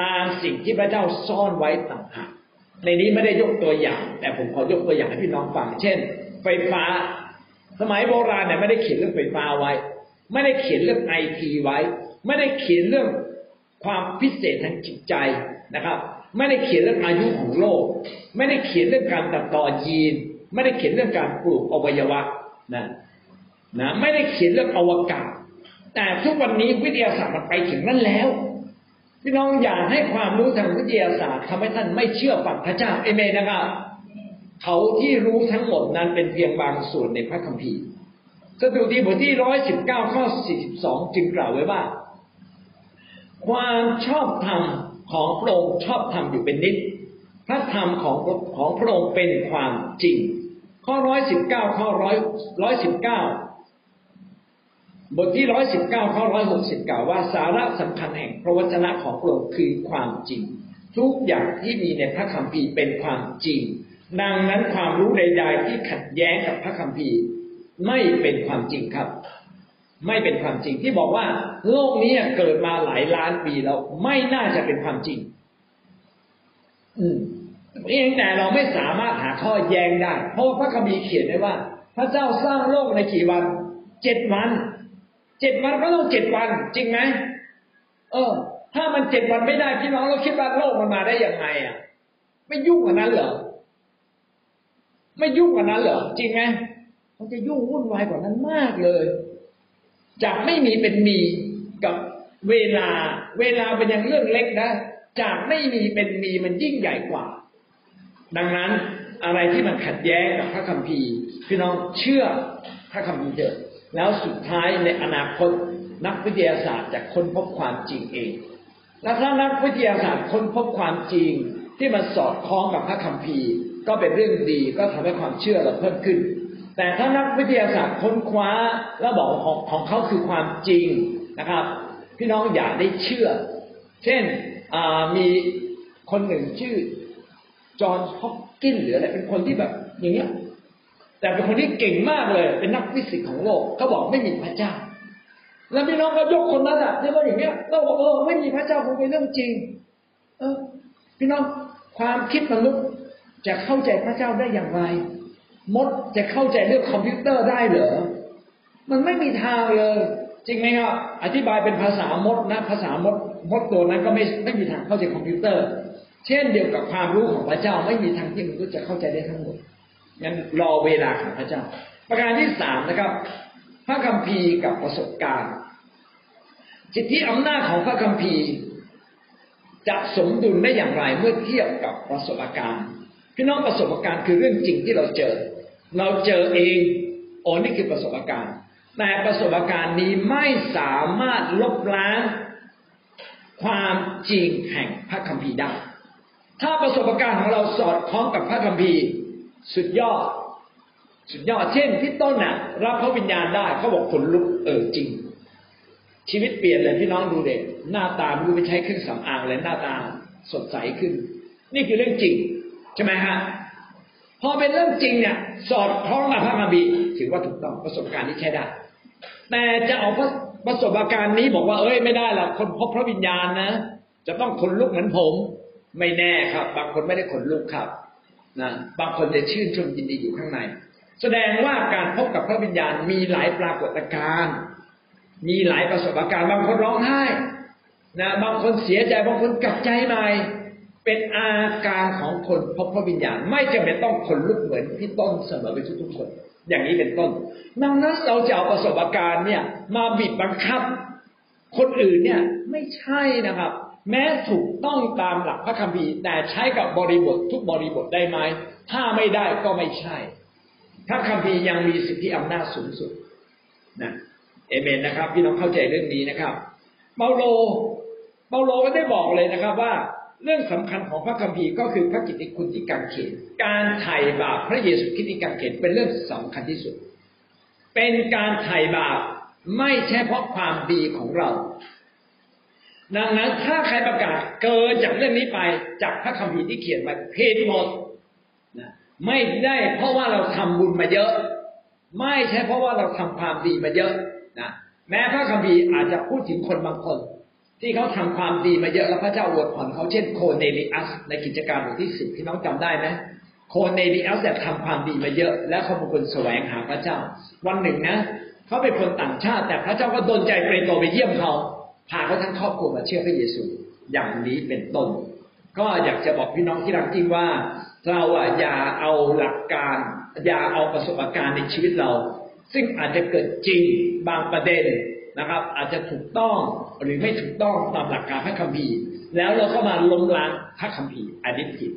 [SPEAKER 1] ตามสิ่งที่พระเจ้าซ่อนไว้ต่างหากในนี้ไม่ได้ยกตัวอย่าง แต่ผมขอยกตัวอย่างให้พี่น้องฟัง เช่น ไฟฟ้า สมัยโบราณเนี่ยไม่ได้เขียนเรื่องไฟฟ้าไว้ ไม่ได้เขียนเรื่องไอทีไว้ ไม่ได้เขียนเรื่องความพิเศษทางจิตใจนะครับ ไม่ได้เขียนเรื่องอายุของโลก ไม่ได้เขียนเรื่องการตัดต่อยีน ไม่ได้เขียนเรื่องการปลูกอวัยวะนะนะไม่ได้เขียนเรื่องอวกาศ แต่ทุกวันนี้วิทยาศาสตร์มันไปถึงนั้นแล้วพี่น้องอย่าให้ความรู้ทางวิทยาศาสตร์ทำให้ท่านไม่เชื่อฟังพระเจ้าเอเมนนะครับเขาที่รู้ทั้งหมดนั้นเป็นเพียงบางส่วนในพระคัมภีร์สดุดีบทที่ร้อยสิบเก้าข้อสี่สิบสองจึงกล่าวไว้ว่า ความชอบธรรม ของพระองค์ชอบธรรมอยู่เป็นนิด พระธรรมของของพระองค์เป็นความจริง ข้อร้อยสิบเก้าข้อร้อยร้อยสิบเก้าบทที่ร้อยสิบเก้าข้อร้อยหกสิบกล่าวว่าสาระสำคัญแห่งพระวจนะของพระองค์คือความจริง ทุกอย่างที่มีในพระคัมภีร์เป็นความจริง ดังนั้นความรู้ใด ๆ ที่ขัดแย้งกับพระคัมภีร์ไม่เป็นความจริงครับ ไม่เป็นความจริงที่บอกว่าโลกนี้เกิดมาหลายล้านปีแล้ว ไม่น่าจะเป็นความจริง อืมเองแต่เราไม่สามารถหาข้อแย้งได้ เพราะว่าพระคัมภีร์เขียนไว้ว่า พระเจ้าสร้างโลกในกี่วันเจ็ดวันเจ็ดวันก็ต้องเจ็ดวัน จริงไหมเออ ถ้ามันเจ็ดวันไม่ได้พี่น้องเราคิดว่าโลกมันมาได้ยังไงอะ ไม่ยุ่งกว่านั้นเหรอไม่ยุ่งกว่านั้นเหรอจริงไหมมันจะยุ่งวุ่นวายกว่านั้นมากเลย จากไม่มีเป็นมีกับเวลา เวลาเป็นอย่างเรื่องเล็กนะ จากไม่มีเป็นมีมันยิ่งใหญ่กว่า ดังนั้นอะไรที่มันขัดแย้งกับพระคัมภีร์พี่น้องเชื่อพระคัมภีร์เถอะแล้วสุดท้ายในอนาคตนักวิทยาศาสตร์จะค้นพบความจริงเอง และถ้านักวิทยาศาสตร์ค้นพบความจริงที่มันสอดคล้องกับพระคัมภีร์ ก็เป็นเรื่องดีก็ทำให้ความเชื่อเราเพิ่มขึ้น แต่ถ้านักวิทยาศาสตร์ค้นคว้าแล้วบอกของของเขาคือความจริงนะครับ พี่น้องอย่าได้เชื่อ เช่นมีคนหนึ่งชื่อจอห์นฮอปกินหรืออะไรเป็นคนที่แบบอย่างเงี้ยแต่เป็นคนที่เก่งมากเลย เป็นนักฟิสิกส์ของโลกเขาบอกไม่มีพระเจ้า แล้วพี่น้องก็ยกคนนั้นอะที่เขาอย่างเงี้ยเราบอกเออไม่มีพระเจ้าคงเป็นเรื่องจริง เออ พี่น้องความคิดมนุษย์จะเข้าใจพระเจ้าได้อย่างไร มดจะเข้าใจเรื่องคอมพิวเตอร์ได้เหรอ มันไม่มีทางเลย จริงไหมครับ อธิบายเป็นภาษามดนะ ภาษามด มดตัวนั้นก็ไม่ไม่มีทางเข้าใจคอมพิวเตอร์ เช่นเดียวกับความรู้ของพระเจ้าไม่มีทางที่มนุษย์จะเข้าใจได้ทั้งหมด งั้นรอเวลาของพระเจ้า ประการที่สามนะครับ พระคัมภีร์กับประสบการณ์ สิทธิอำนาจของพระคัมภีร์ จะสมดุลได้อย่างไรเมื่อเทียบกับประสบการณ์พี่น้องประสบการณ์คือเรื่องจริงที่เราเจอ เราเจอเองโอ้นี่คือประสบการณ์ แต่ประสบการณ์นี้ไม่สามารถลบล้างความจริงแห่งพระคัมภีร์ได้ ถ้าประสบการณ์ของเราสอดคล้องกับพระคัมภีร์ สุดยอด สุดยอด เช่นที่ต้นน่ะ รับพระวิญญาณได้เขาบอกขนลุกเออจริง ชีวิตเปลี่ยนเลยพี่น้องดูเด็กหน้าตาไม่รู้ไปใช้เครื่องสำอางเลยหน้าตาสดใสขึ้น นี่คือเรื่องจริง ใช่ไหมฮะ พอเป็นเรื่องจริงเนี่ย สอดคล้องกับพระคัมภีร์ถือว่าถูกต้องประสบการณ์นี้ใช้ได้ แต่จะเอาประสบการณ์นี้บอกว่าเอ้ยไม่ได้หรอกคนพบพระวิญญาณนะ จะต้องขนลุกเหมือนผม ไม่แน่ครับ บางคนไม่ได้ขนลุกครับนะบางคนจะชื่นชมยินดีอยู่ข้างใน แสดงว่าการพบกับพระวิญญาณมีหลายปรากฏการณ์มีหลายประสบการณ์ บางคนร้องไห้นะบางคนเสียใจบางคนกลับใจใหม่ เป็นอาการของคนพบพระวิญญาณ ไม่จำเป็นต้องคนลุกเหมือนพี่ต้นเสมอไปทุกคน อย่างนี้เป็นต้น ดังนั้นเราจะเอาประสบการณ์เนี่ย มาบีบบังคับ คนอื่นเนี่ยไม่ใช่นะครับ แม้ถูกต้องตามหลักพระคัมภีร์ แต่ใช้กับบริบททุกบริบทได้ไหมถ้าไม่ได้ก็ไม่ใช่พระคัมภีร์ยังมีสิทธิอำนาจสูงสุดนะเอเมนนะครับ พี่น้องเข้าใจเรื่องนี้นะครับ เปาโล เปาโลก็ได้บอกเลยนะครับว่า เรื่องสำคัญของพระคัมภีร์ก็คือพระกิตติคุณที่กังเขนการไถ่บาปพระเยซูคริสต์ที่กังเขนเป็นเรื่องสำคัญที่สุด เป็นการไถ่บาปไม่ใช่เพราะความดีของเรา ดังนั้นถ้าใครประกาศเกินจากเรื่องนี้ไปจากพระคัมภีร์ที่เขียนไว้เพศหมดไม่ได้เพราะว่าเราทำบุญมาเยอะ ไม่ใช่เพราะว่าเราทำความดีมาเยอะนะแม้พระคัมภีร์อาจจะพูดถึงคนบางคน ที่เขาทำความดีมาเยอะแล้วพระเจ้าอวยพรเขาเช่นโคเนลิอัสในกิจการบทที่สิบพี่น้องจำได้ไหมโคเนลิอัสแต่ทำความดีมาเยอะ แล้วเขาเป็นคนแสวงหาพระเจ้า วันหนึ่งนะเขาเป็นคนต่างชาติ แต่พระเจ้าก็ดนใจเปโตรไปเยี่ยมเขาพาเขาทั้งครอบครัวมาเชื่อพระเยซูอย่างนี้เป็นต้น ก็อยากจะบอกพี่น้องที่รักจริงว่า เราอะอย่าเอาหลักการอย่าเอาประสบการณ์ในชีวิตเรา ซึ่งอาจจะเกิดจริงบางประเด็นนะครับ อาจจะถูกต้อง หรือไม่ถูกต้องตามหลักการพระคัมภีร์ แล้วเราก็มาล้มล้างพระคัมภีร์อันนี้ผิด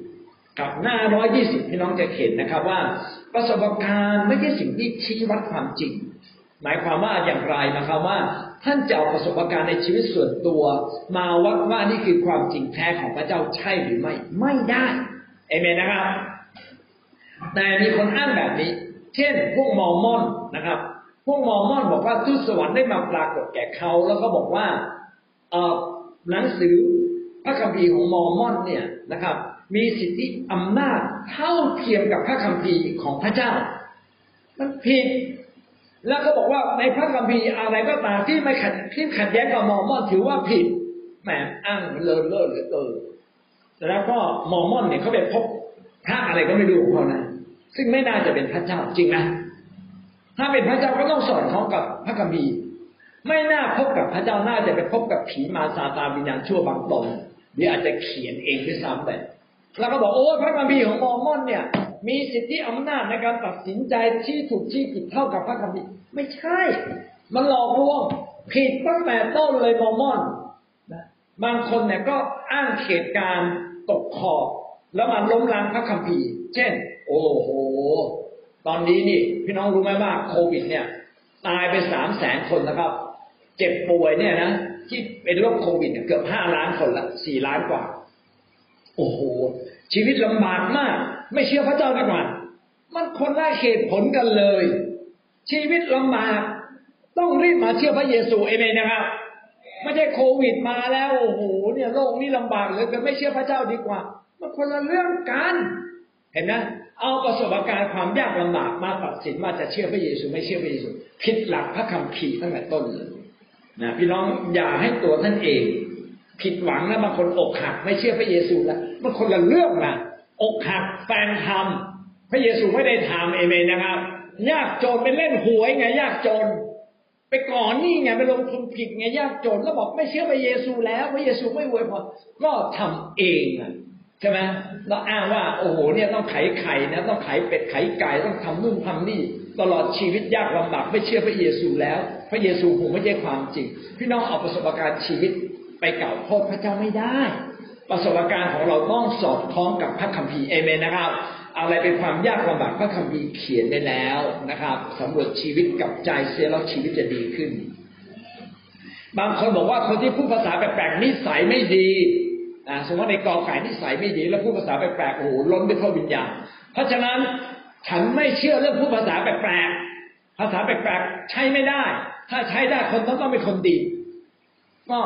[SPEAKER 1] กับหน้าร้อยยี่สิบพี่น้องจะเห็นนะครับว่า ประสบการณ์ไม่ใช่สิ่งที่ชี้วัดความจริง หมายความว่าอย่างไรนะครับว่า ท่านจะเอาประสบการณ์ในชีวิตส่วนตัว มาวัดว่านี่คือความจริงแท้ของพระเจ้าใช่หรือไม่ ไม่ได้เอเมนนะครับ แต่มีคนอ้างแบบนี้ เช่น พวกมอร์มอนนะครับ พวกมอร์มอนบอกว่าทูตสวรรค์ได้มาปรากฏแก่เขาแล้วก็บอกว่าหนังสือพระคัมภีร์ของมอร์มอนเนี่ยนะครับ มีสิทธิอำนาจเท่าเทียมกับพระคัมภีร์ของพระเจ้า มันผิดแล้วก็บอกว่าในพระคัมภีร์อะไรก็ตามที่ไม่ขัดที่ขัดแย้งกับมอร์มอนถือว่าผิดแหมอ้างเลอะเลอะเหลือเกินแล้วก็มอร์มอนเนี่ยเขาไปพบพระอะไรก็ไม่รู้ของเขานะซึ่งไม่น่าจะเป็นพระเจ้าจริงนะ ถ้าเป็นพระเจ้าก็ต้องสอนเขากับพระคัมภีร์ไม่น่าพบกับพระเจ้าน่าจะไปพบกับผีมารซาตานวิญญาณชั่วบางตนหรืออาจจะเขียนเองด้วยซ้ำไปแล้วก็บอกโอ้พระคัมภีร์ของมอร์มอนเนี่ย มีสิทธิอำนาจในการตัดสินใจที่ถูกที่ผิดเท่ากับพระคัมภีร์ไม่ใช่ มันหลอกลวงผิดตั้งแต่ต้นเลยมอร์มอนนะบางคนเนี่ยก็อ้างเหตุการณ์ตกขอบแล้วมาล้มล้างพระคัมภีร์ เช่น โอ้โห ตอนนี้นี่พี่น้องรู้ไหมว่าโควิด เนี่ย ตายไปสามแสนคนนะครับ เจ็บป่วยเนี่ยนะที่เป็นโรคโควิดเกือบห้าล้านคนละสี่ล้านกว่า โอ้โห ชีวิตลำบากมาก ไม่เชื่อพระเจ้าดีกว่ามันคนละเหตุผลกันเลย ชีวิตลำบากต้องรีบมาเชื่อพระเยซูเอเมนนะครับไม่ใช่โควิดมาแล้วโอ้โหเนี่ยโลกนี้ลำบากเลยจะไม่เชื่อพระเจ้าดีกว่ามันคนละเรื่องกัน เห็นไหมเอาประสบการณ์ความยากลำบากมาตัดสินว่าจะเชื่อพระเยซูไม่เชื่อพระเยซูผิดหลักพระคำพีร์ตั้งแต่ต้นเลยนะพี่น้องอย่าให้ตัวท่านเอง ผิดหวังนะบางคนอกหัก ไม่เชื่อพระเยซูแล้วบางคนละเรื่องนะอกหักแฟนทำพระเยซูไม่ได้ทำเอเมนนะครับ ยากจนไปเล่นหวยไง ยากจน ไปก่อนนี่ไงไปลงทุนผิดไงยากจนแล้วบอกไม่เชื่อพระเยซูแล้ว พระเยซูไม่อวยพรก็ทำเองอะ ใช่ไหมเราอ้างว่าโอ้โหเนี่ยต้องไขไข่นะต้องไขเป็ดไขไก่ต้องทำนู่นทำนี่ ตลอดชีวิตยากลำบากไม่เชื่อพระเยซูแล้ว พระเยซูคงไม่ใช่ความจริง พี่น้องเอาประสบการณ์ชีวิตไปกล่าวโทษพระเจ้าไม่ได้ ประสบการณ์ของเราต้องสอดคล้องกับพระคัมภีร์เอเมนนะครับ อะไรเป็นความยากลำบากพระคัมภีร์เขียนได้แล้วนะครับสำรวจชีวิตกับใจเสียแล้วชีวิตจะดีขึ้น บางคนบอกว่าคนที่พูดภาษาแปลกๆนิสัยไม่ดี สมมติในกอไก่นิสัยไม่ดีแล้วพูดภาษาแปลกๆโอ้โหล้นด้วยพระวิญญาณเพราะฉะนั้นฉันไม่เชื่อเรื่องพูดภาษาแปลกๆภาษาแปลกๆใช้ไม่ได้ ถ้าใช้ได้คนต้องต้องเป็นคนดี ก็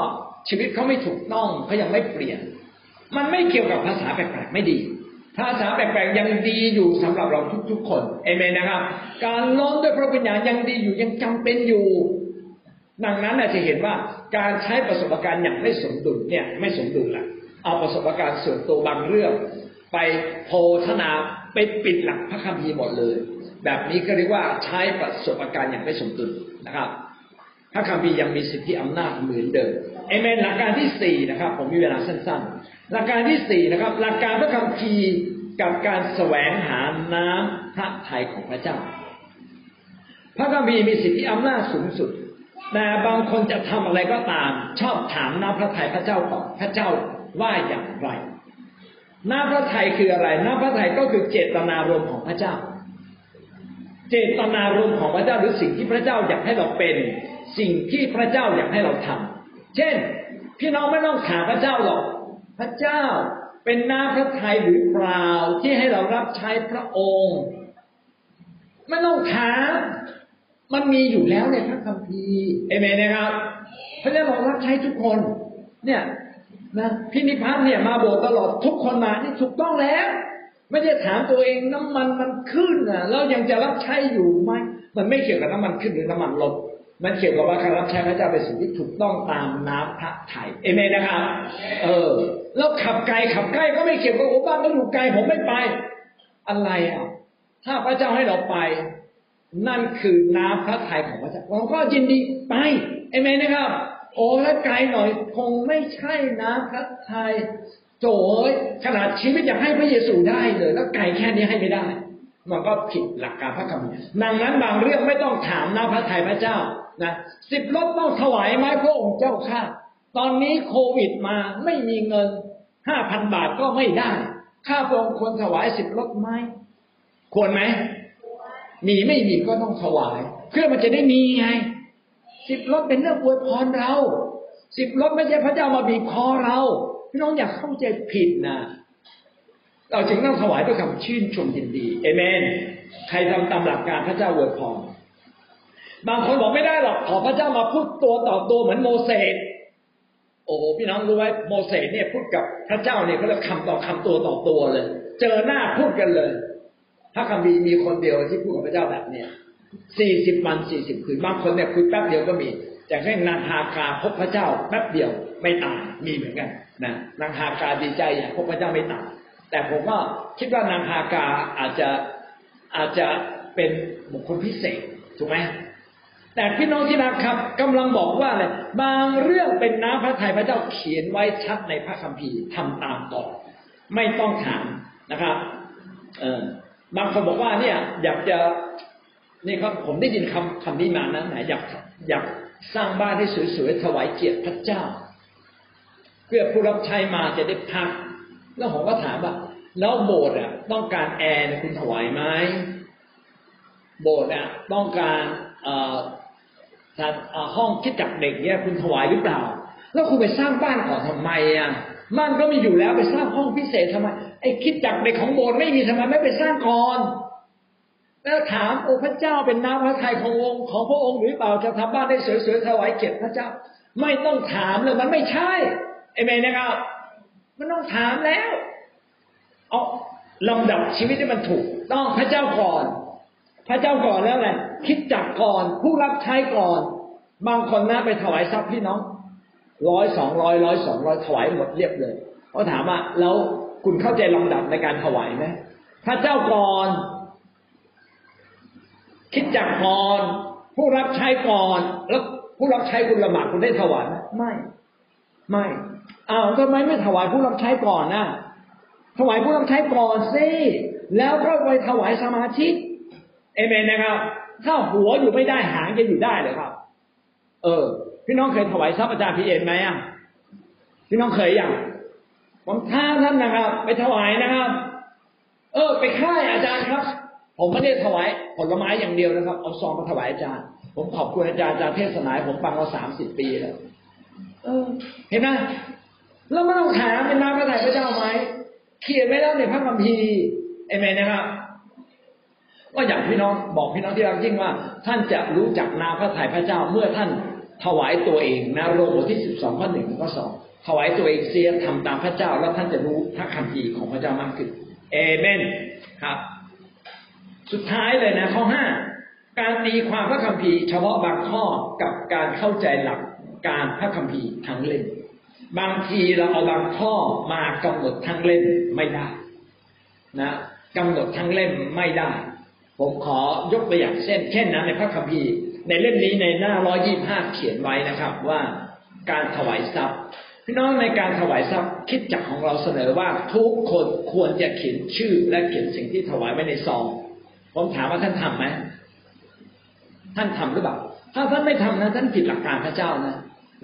[SPEAKER 1] ชีวิตเขาไม่ถูกต้องเขายังไม่เปลี่ยน มันไม่เกี่ยวกับภาษาแปลกๆไม่ดีภาษาแปลกๆยังดีอยู่สำหรับเราทุกๆ คนเอเมนนะครับ การล้นด้วยพระวิญญาณยังดีอยู่ยังจำเป็นอยู่ ดังนั้นจะเห็นว่าการใช้ประสบการณ์อย่างไม่สมดุลเนี่ย ไม่สมดุลละ เอาประสบการณ์ส่วนตัวบางเรื่อง ไปโพธนาไปปิดหลักพระคัมภีร์หมดเลย แบบนี้ก็เรียกว่าใช้ประสบการณ์อย่างไม่สมดุลนะครับ พระคัมภีร์ยังมีสิทธิอำนาจเหมือนเดิมเอเมนหลักการที่สี่นะครับ ผมมีเวลาสั้นๆ หลักการที่สี่นะครับ หลักการพระคัมภีร์กับการแสวงหาน้ำพระทัยของพระเจ้า พระคัมภีร์มีสิทธิอำนาจสูงสุด แต่บางคนจะทำอะไรก็ตาม ชอบถามน้ำพระทัยพระเจ้าก่อนพระเจ้า ว่าอย่างไรน้ำพระทัยคืออะไรน้ำพระทัยก็คือเจตนารมณ์ของพระเจ้า เจตนารมณ์ของพระเจ้าหรือสิ่งที่พระเจ้าอยากให้เราเป็น สิ่งที่พระเจ้าอยากให้เราทำเช่น พี่น้องไม่ต้องถามพระเจ้าหรอก พระเจ้าเป็นน้ำพระทัยหรือเปล่าที่ให้เรารับใช้พระองค์ไม่ต้องถามมันมีอยู่แล้วในพระคัมภีร์เอเมนนะครับพระเจ้าเรารับใช้ทุกคน เนี่ย นะพี่นิพัฒน์เนี่ยมาโบสถ์ตลอดทุกคนมานี่ถูกต้องแล้ว ไม่ได้ถามตัวเองน้ำมันมันขึ้นอะแล้วยังจะรับใช้อยู่ไหมมันไม่เกี่ยวกับน้ำมันขึ้นหรือน้ำมันลดมันเกี่ยวกับว่าการรับใช้พระเจ้าเป็นสิ่งที่ถูกต้องตามน้ำพระทัยเอเมนนะครับเออ แล้วขับไกลขับใกล้ก็ไม่เกี่ยวกับโอ้บ้านก็อยู่ไกลผมไม่ไป อะไรอะถ้าพระเจ้าให้เราไป นั่นคือน้ำพระทัยของพระเจ้าเราก็ยินดีไปเอเมนนะครับ โอ้ถ้าไกลหน่อยคงไม่ใช่น้ำพระทัยโจยขนาดชีวิตอยากให้พระเยซูได้เลย แล้วไกลแค่นี้ให้ไม่ได้ มันก็ผิดหลักการพระคัมภีร์ดังนั้นบางเรื่องไม่ต้องถามน้ำพระทัยพระเจ้านะสิบรถต้องถวายไหมพระองค์เจ้าข้าตอนนี้โควิดมาไม่มีเงินห้าพันบาทก็ไม่ได้ ข้าพระองค์ควรถวายสิบรถไหมควรไหมมีไม่มีก็ต้องถวาย เพื่อมันจะได้มีไง สิบรถเป็นเรื่องอวยพรเรา สิบรถไม่ใช่พระเจ้ามาบีบคอเราพี่น้องอย่าเข้าใจผิดนะเราจึงต้องถวายด้วยคำชื่นชมยินดีเอเมน ใครทำตามหลักการพระเจ้าอวยพรบางคนบอกไม่ได้หรอกขอพระเจ้ามาพูดตัวต่อตัวเหมือนโมเสสโอ้โหพี่น้องรู้ไหมโมเสสเนี่ยพูดกับพระเจ้าเนี่ยเขาเรียกคำต่อคำตัวต่อตัวเลย เจอหน้าพูดกันเลยพระคัมภีร์มีคนเดียวที่พูดกับพระเจ้าแบบเนี้ย สี่สิบวันสี่สิบคืนบางคนเนี่ยคุยแป๊บเดียวก็มีแต่แค่นางฮากาพบพระเจ้าแป๊บเดียวไม่ตายมีเหมือนกันนะนางฮากาดีใจอย่างพบพระเจ้าไม่ตายแต่ผมก็คิดว่านางฮากาอาจจะอาจจะเป็นบุคคลพิเศษถูกไหมแต่พี่น้องที่รักครับกำลังบอกว่าอะไรบางเรื่องเป็นน้ำพระทัยพระเจ้าเขียนไว้ชัดในพระคัมภีร์ทำตามต่อ ไม่ต้องถามนะครับ เออบางคนบอกว่าเนี่ยอยากจะ นี่ครับผมได้ยินคำคำนี้มานะไหนอยากอยากสร้างบ้านให้สวยๆถวายเกียรติพระเจ้า เพื่อผู้รับใช้มาจะได้พัก แล้วผมก็ถามว่าแล้วโบสถ์อะ ต้องการแอร์คุณถวายไหมโบสถ์อะ ต้องการอ่อห้องคิดจักเด็กเนี่ยคุณถวายหรือเปล่า แล้วคุณไปสร้างบ้านก่อนทำไมอะบ้านก็มีอยู่แล้วไปสร้างห้องพิเศษทำไมไอ้คิดจักเด็กของโบสถ์ไม่มีทำไมไม่ไปสร้างก่อน แล้วถามโอ้พระเจ้าเป็นน้ำพระทัยขององค์ของพระองค์หรือเปล่าจะทำบ้านได้สวยๆถวายเกียรติพระเจ้า ไม่ต้องถามเลยมันไม่ใช่เอเมนนะครับ มันต้องถามแล้ว เอาลำดับชีวิตที่มันถูก ต้องพระเจ้าก่อน พระเจ้าก่อนแล้วไงคิดจักก่อน ผู้รับใช้ก่อน บางคนนะไปถวายทรัพย์พี่น้องร้อยสองร้อยร้อยสองร้อยถวายหมดเรียบเลยเขาถามว่าแล้วคุณเข้าใจลำดับในการถวายไหมพระเจ้าก่อน คิดจักก่อน ผู้รับใช้ก่อน แล้วผู้รับใช้คุณละหมาดคุณได้ถวายไหมไม่ ไม่อ้าวทำไมไม่ถวายผู้รับใช้ก่อนนะถวายผู้รับใช้ก่อนสิแล้วก็ไปถวายสมาชิกเอเมนนะครับ ถ้าหัวอยู่ไม่ได้หางจะอยู่ได้เลยครับ เออ พี่น้องเคยถวายทรัพย์อาจารย์พีเอ็นไหมอะพี่น้องเคยยังผมท้าท่านนะครับ ไปถวายนะครับ เออ ไปค่ายอาจารย์ครับ ผมไม่ได้ถวายผลไม้อย่างเดียวนะครับ เอาซองมาถวายอาจารย์ ผมขอบคุณอาจารย์อาจารย์เทศนาผมฟังมาสามสิบปีแล้วเออเห็นไหมแล้วไม่ต้องถามเป็นน้ำพระทัยพระเจ้าไหมเขียนไว้แล้วในพระคัมภีร์เอเมนนะครับว่าอย่างพี่น้องบอกพี่น้องที่รักยิ่งว่า ท่านจะรู้จักนาพระทัยพระเจ้าเมื่อท่านถวายตัวเองนะโรมบทที่สิบสองข้อหนึ่งข้อสองถวายตัวเองเสียทำตามพระเจ้า แล้วท่านจะรู้พระคัมภีร์ของพระเจ้ามากขึ้นเอเมนครับ สุดท้ายเลยนะข้อห้าการตีความพระคัมภีร์เฉพาะบางข้อกับการเข้าใจหลักการพระคัมภีร์ทั้งเล่มบางทีเราเอาบางข้อมากำหนดทั้งเล่มไม่ได้ นะกำหนดทั้งเล่มไม่ได้ ผมขอยกตัวอย่างเช่น เช่นนะในพระคัมภีร์ ในเล่มนี้ในหน้าร้อยี่ห้าเขียนไว้นะครับ ว่าการถวายทรัพย์พี่น้องในการถวายทรัพย์คิดจักของเราเสนอว่าทุกคนควรจะเขียนชื่อและเขียนสิ่งที่ถวายไว้ในซอง ผมถามว่าท่านทํำไหมท่านทำหรือเปล่า ถ้าท่านไม่ทำนะท่านผิดหลักการพระเจ้านะ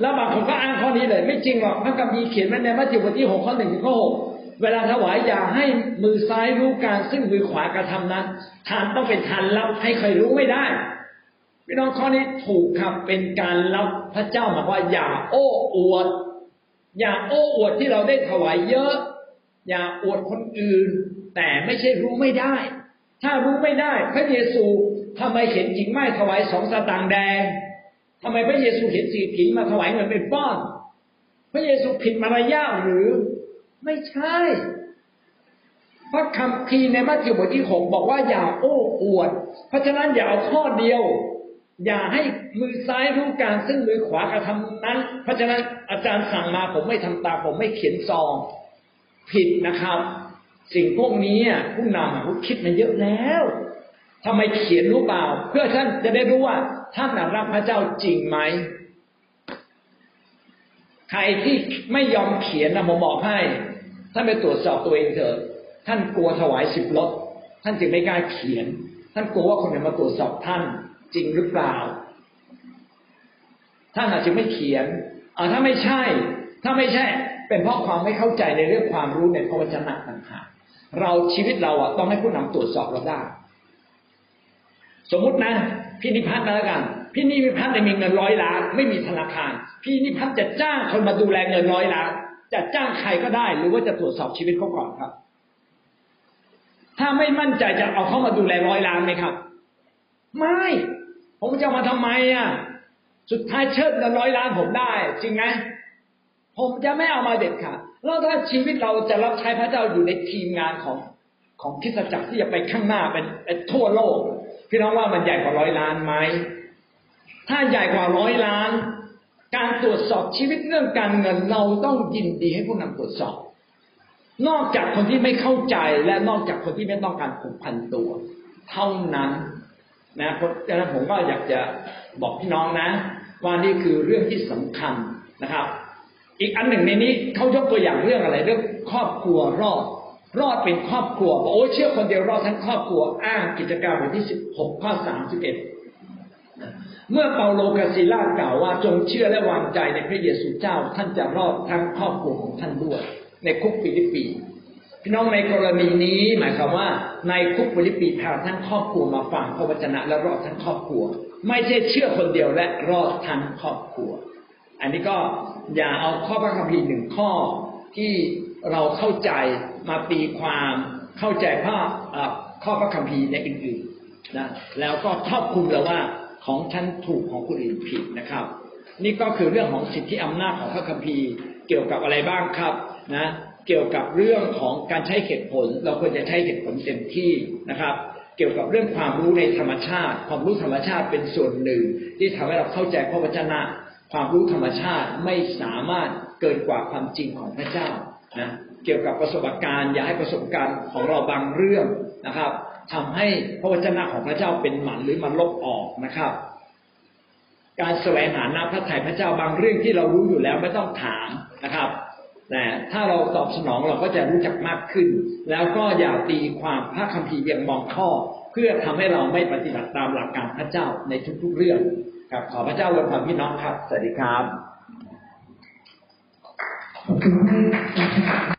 [SPEAKER 1] แล้วบางคนก็อ้างข้อนี้เลย ไม่จริงหรอกพระคัมภีร์เขียนไว้ในมัทธิวบทที่หกข้อหนึ่งถึงข้อหกเวลาถวายอย่าให้มือซ้ายรู้การซึ่งมือขวากระทำนั้นทานต้องเป็นทานลับให้ใครรู้ไม่ได้พี่น้องข้อนี้ถูกครับเป็นการรับพระเจ้าบอกว่าอย่าโอ้อวด อย่าโอ้อวดที่เราได้ถวายเยอะ อย่าอวดคนอื่น แต่ไม่ใช่รู้ไม่ได้ ถ้ารู้ไม่ได้ พระเยซูทำไมเห็นหญิงไม้ถวายสองสตางค์แดงทำไมพระเยซูเห็นสีผีมาถวายเงินเป็นป้อน พระเยซูผิดมารยาทหรือไม่ใช่ พระคำพีในมัทธิวบทที่หกบอกว่าอย่าโอ้อวด เพราะฉะนั้นอย่าเอาข้อเดียว อย่าให้มือซ้ายรู้การซึ่งมือขวากระทำนั้น เพราะฉะนั้นอาจารย์สั่งมาผมไม่ทำตามผมไม่เขียนซอง ผิดนะครับ สิ่งพวกนี้ผู้นำเขาคิดมาเยอะแล้วทำไมเขียนรู้เปล่า เพื่อท่านจะได้รู้ว่าท่านรักพระเจ้าจริงไหมใครที่ไม่ยอมเขียนนะผมบอกให้ ท่านไปตรวจสอบตัวเองเถอะ ท่านกลัวถวายสิบลดท่านจึงไม่กล้าเขียน ท่านกลัวว่าคนจะมาตรวจสอบท่านจริงหรือเปล่า ท่านอาจจะไม่เขียนอ่าถ้าไม่ใช่ ถ้าไม่ใช่ เป็นเพราะความไม่เข้าใจในเรื่องความรู้ในพระวจนะต่างหาก เราชีวิตเราอะต้องให้ผู้นำตรวจสอบเราได้ สมมุตินะ พี่นิพัฒน์นะแล้วกัน พี่นิพัฒน์มีเงินร้อยล้านไม่มีธนาคาร พี่นิพัฒน์จะจ้างคนมาดูแลเงินร้อยล้าน จะจ้างใครก็ได้ หรือว่าจะตรวจสอบชีวิตเขาก่อนครับ ถ้าไม่มั่นใจจะเอาเขามาดูแลร้อยล้านไหมครับ ไม่ ผมจะมาทำไมอะ สุดท้ายเชิดเงินร้อยล้านผมได้ จริงไหมผมจะไม่เอามาเด็ดขาด แล้วถ้าชีวิตเราจะรับใช้พระเจ้าอยู่ในทีมงานของของคิสจักรที่จะไปข้างหน้าเป็นทั่วโลก พี่น้องว่ามันใหญ่กว่าร้อยล้านไหมถ้าใหญ่กว่าร้อยล้าน การตรวจสอบชีวิตเรื่องการเงินเราต้องยินดีให้ผู้นำตรวจสอบ นอกจากคนที่ไม่เข้าใจและนอกจากคนที่ไม่ต้องการผูกพันตัว เท่านั้นนะเพราะฉะนั้นผมก็อยากจะบอกพี่น้องนะ ว่านี่คือเรื่องที่สำคัญนะครับ อีกอันหนึ่งในนี้เขายกตัวอย่างเรื่องอะไร เรื่องครอบครัวรอด รอดเป็นครอบครัวบอกโอ้เชื่อคนเดียวรอดทั้งครอบครัวอ้างกิจการบทที่สิบหกข้อสามสิบเอ็ดเมื่อเปาโลกาซิล่ากล่าวว่าจงเชื่อและวางใจในพระเยซูเจ้า ท่านจะรอดทั้งครอบครัวของท่านด้วย ในคุกฟิลิปปีพี่น้องในกรณีนี้หมายความว่าในคุกฟิลิปปีพาทั้งครอบครัวมาฟังพระวจนะและรอดทั้งครอบครัว ไม่ใช่เชื่อคนเดียวและรอดทั้งครอบครัว อันนี้ก็ อย่าเอาข้อพระคัมภีร์หนึ่งข้อที่เราเข้าใจมาตีความเข้าใจข้อข้อพระคัมภีร์ในอื่นๆนะแล้วก็ครอบคลุมแล้วว่าของฉันถูกของคนอื่นผิดนะครับ นี่ก็คือเรื่องของสิทธิอำนาจของพระคัมภีร์เกี่ยวกับอะไรบ้างครับนะเกี่ยวกับเรื่องของการใช้เหตุผล เราควรจะใช้เหตุผลเต็มที่นะครับ เกี่ยวกับเรื่องความรู้ในธรรมชาติ ความรู้ธรรมชาติเป็นส่วนหนึ่ง ที่ทำให้เราเข้าใจพระวจนะ ความรู้ธรรมชาติไม่สามารถเกินกว่าความจริงของพระเจ้านะเกี่ยวกับประสบการณ์อย่าให้ประสบการณ์ของเราบางเรื่องนะครับทำให้พระวจนะของพระเจ้าเป็นหมันหรือมันลบออกนะครับ การแสวงหาน้ำพระทัยพระเจ้าบางเรื่องที่เรารู้อยู่แล้วไม่ต้องถามนะครับแต่ถ้าเราตอบสนองเราก็จะรู้จักมากขึ้น แล้วก็อย่าตีความพระคัมภีร์เพียงมองข้อ เพื่อทำให้เราไม่ปฏิบัติตามหลักการพระเจ้าในทุกๆเรื่อง ครับขอพระเจ้าอวยพรพี่น้องครับ สวัสดีครับ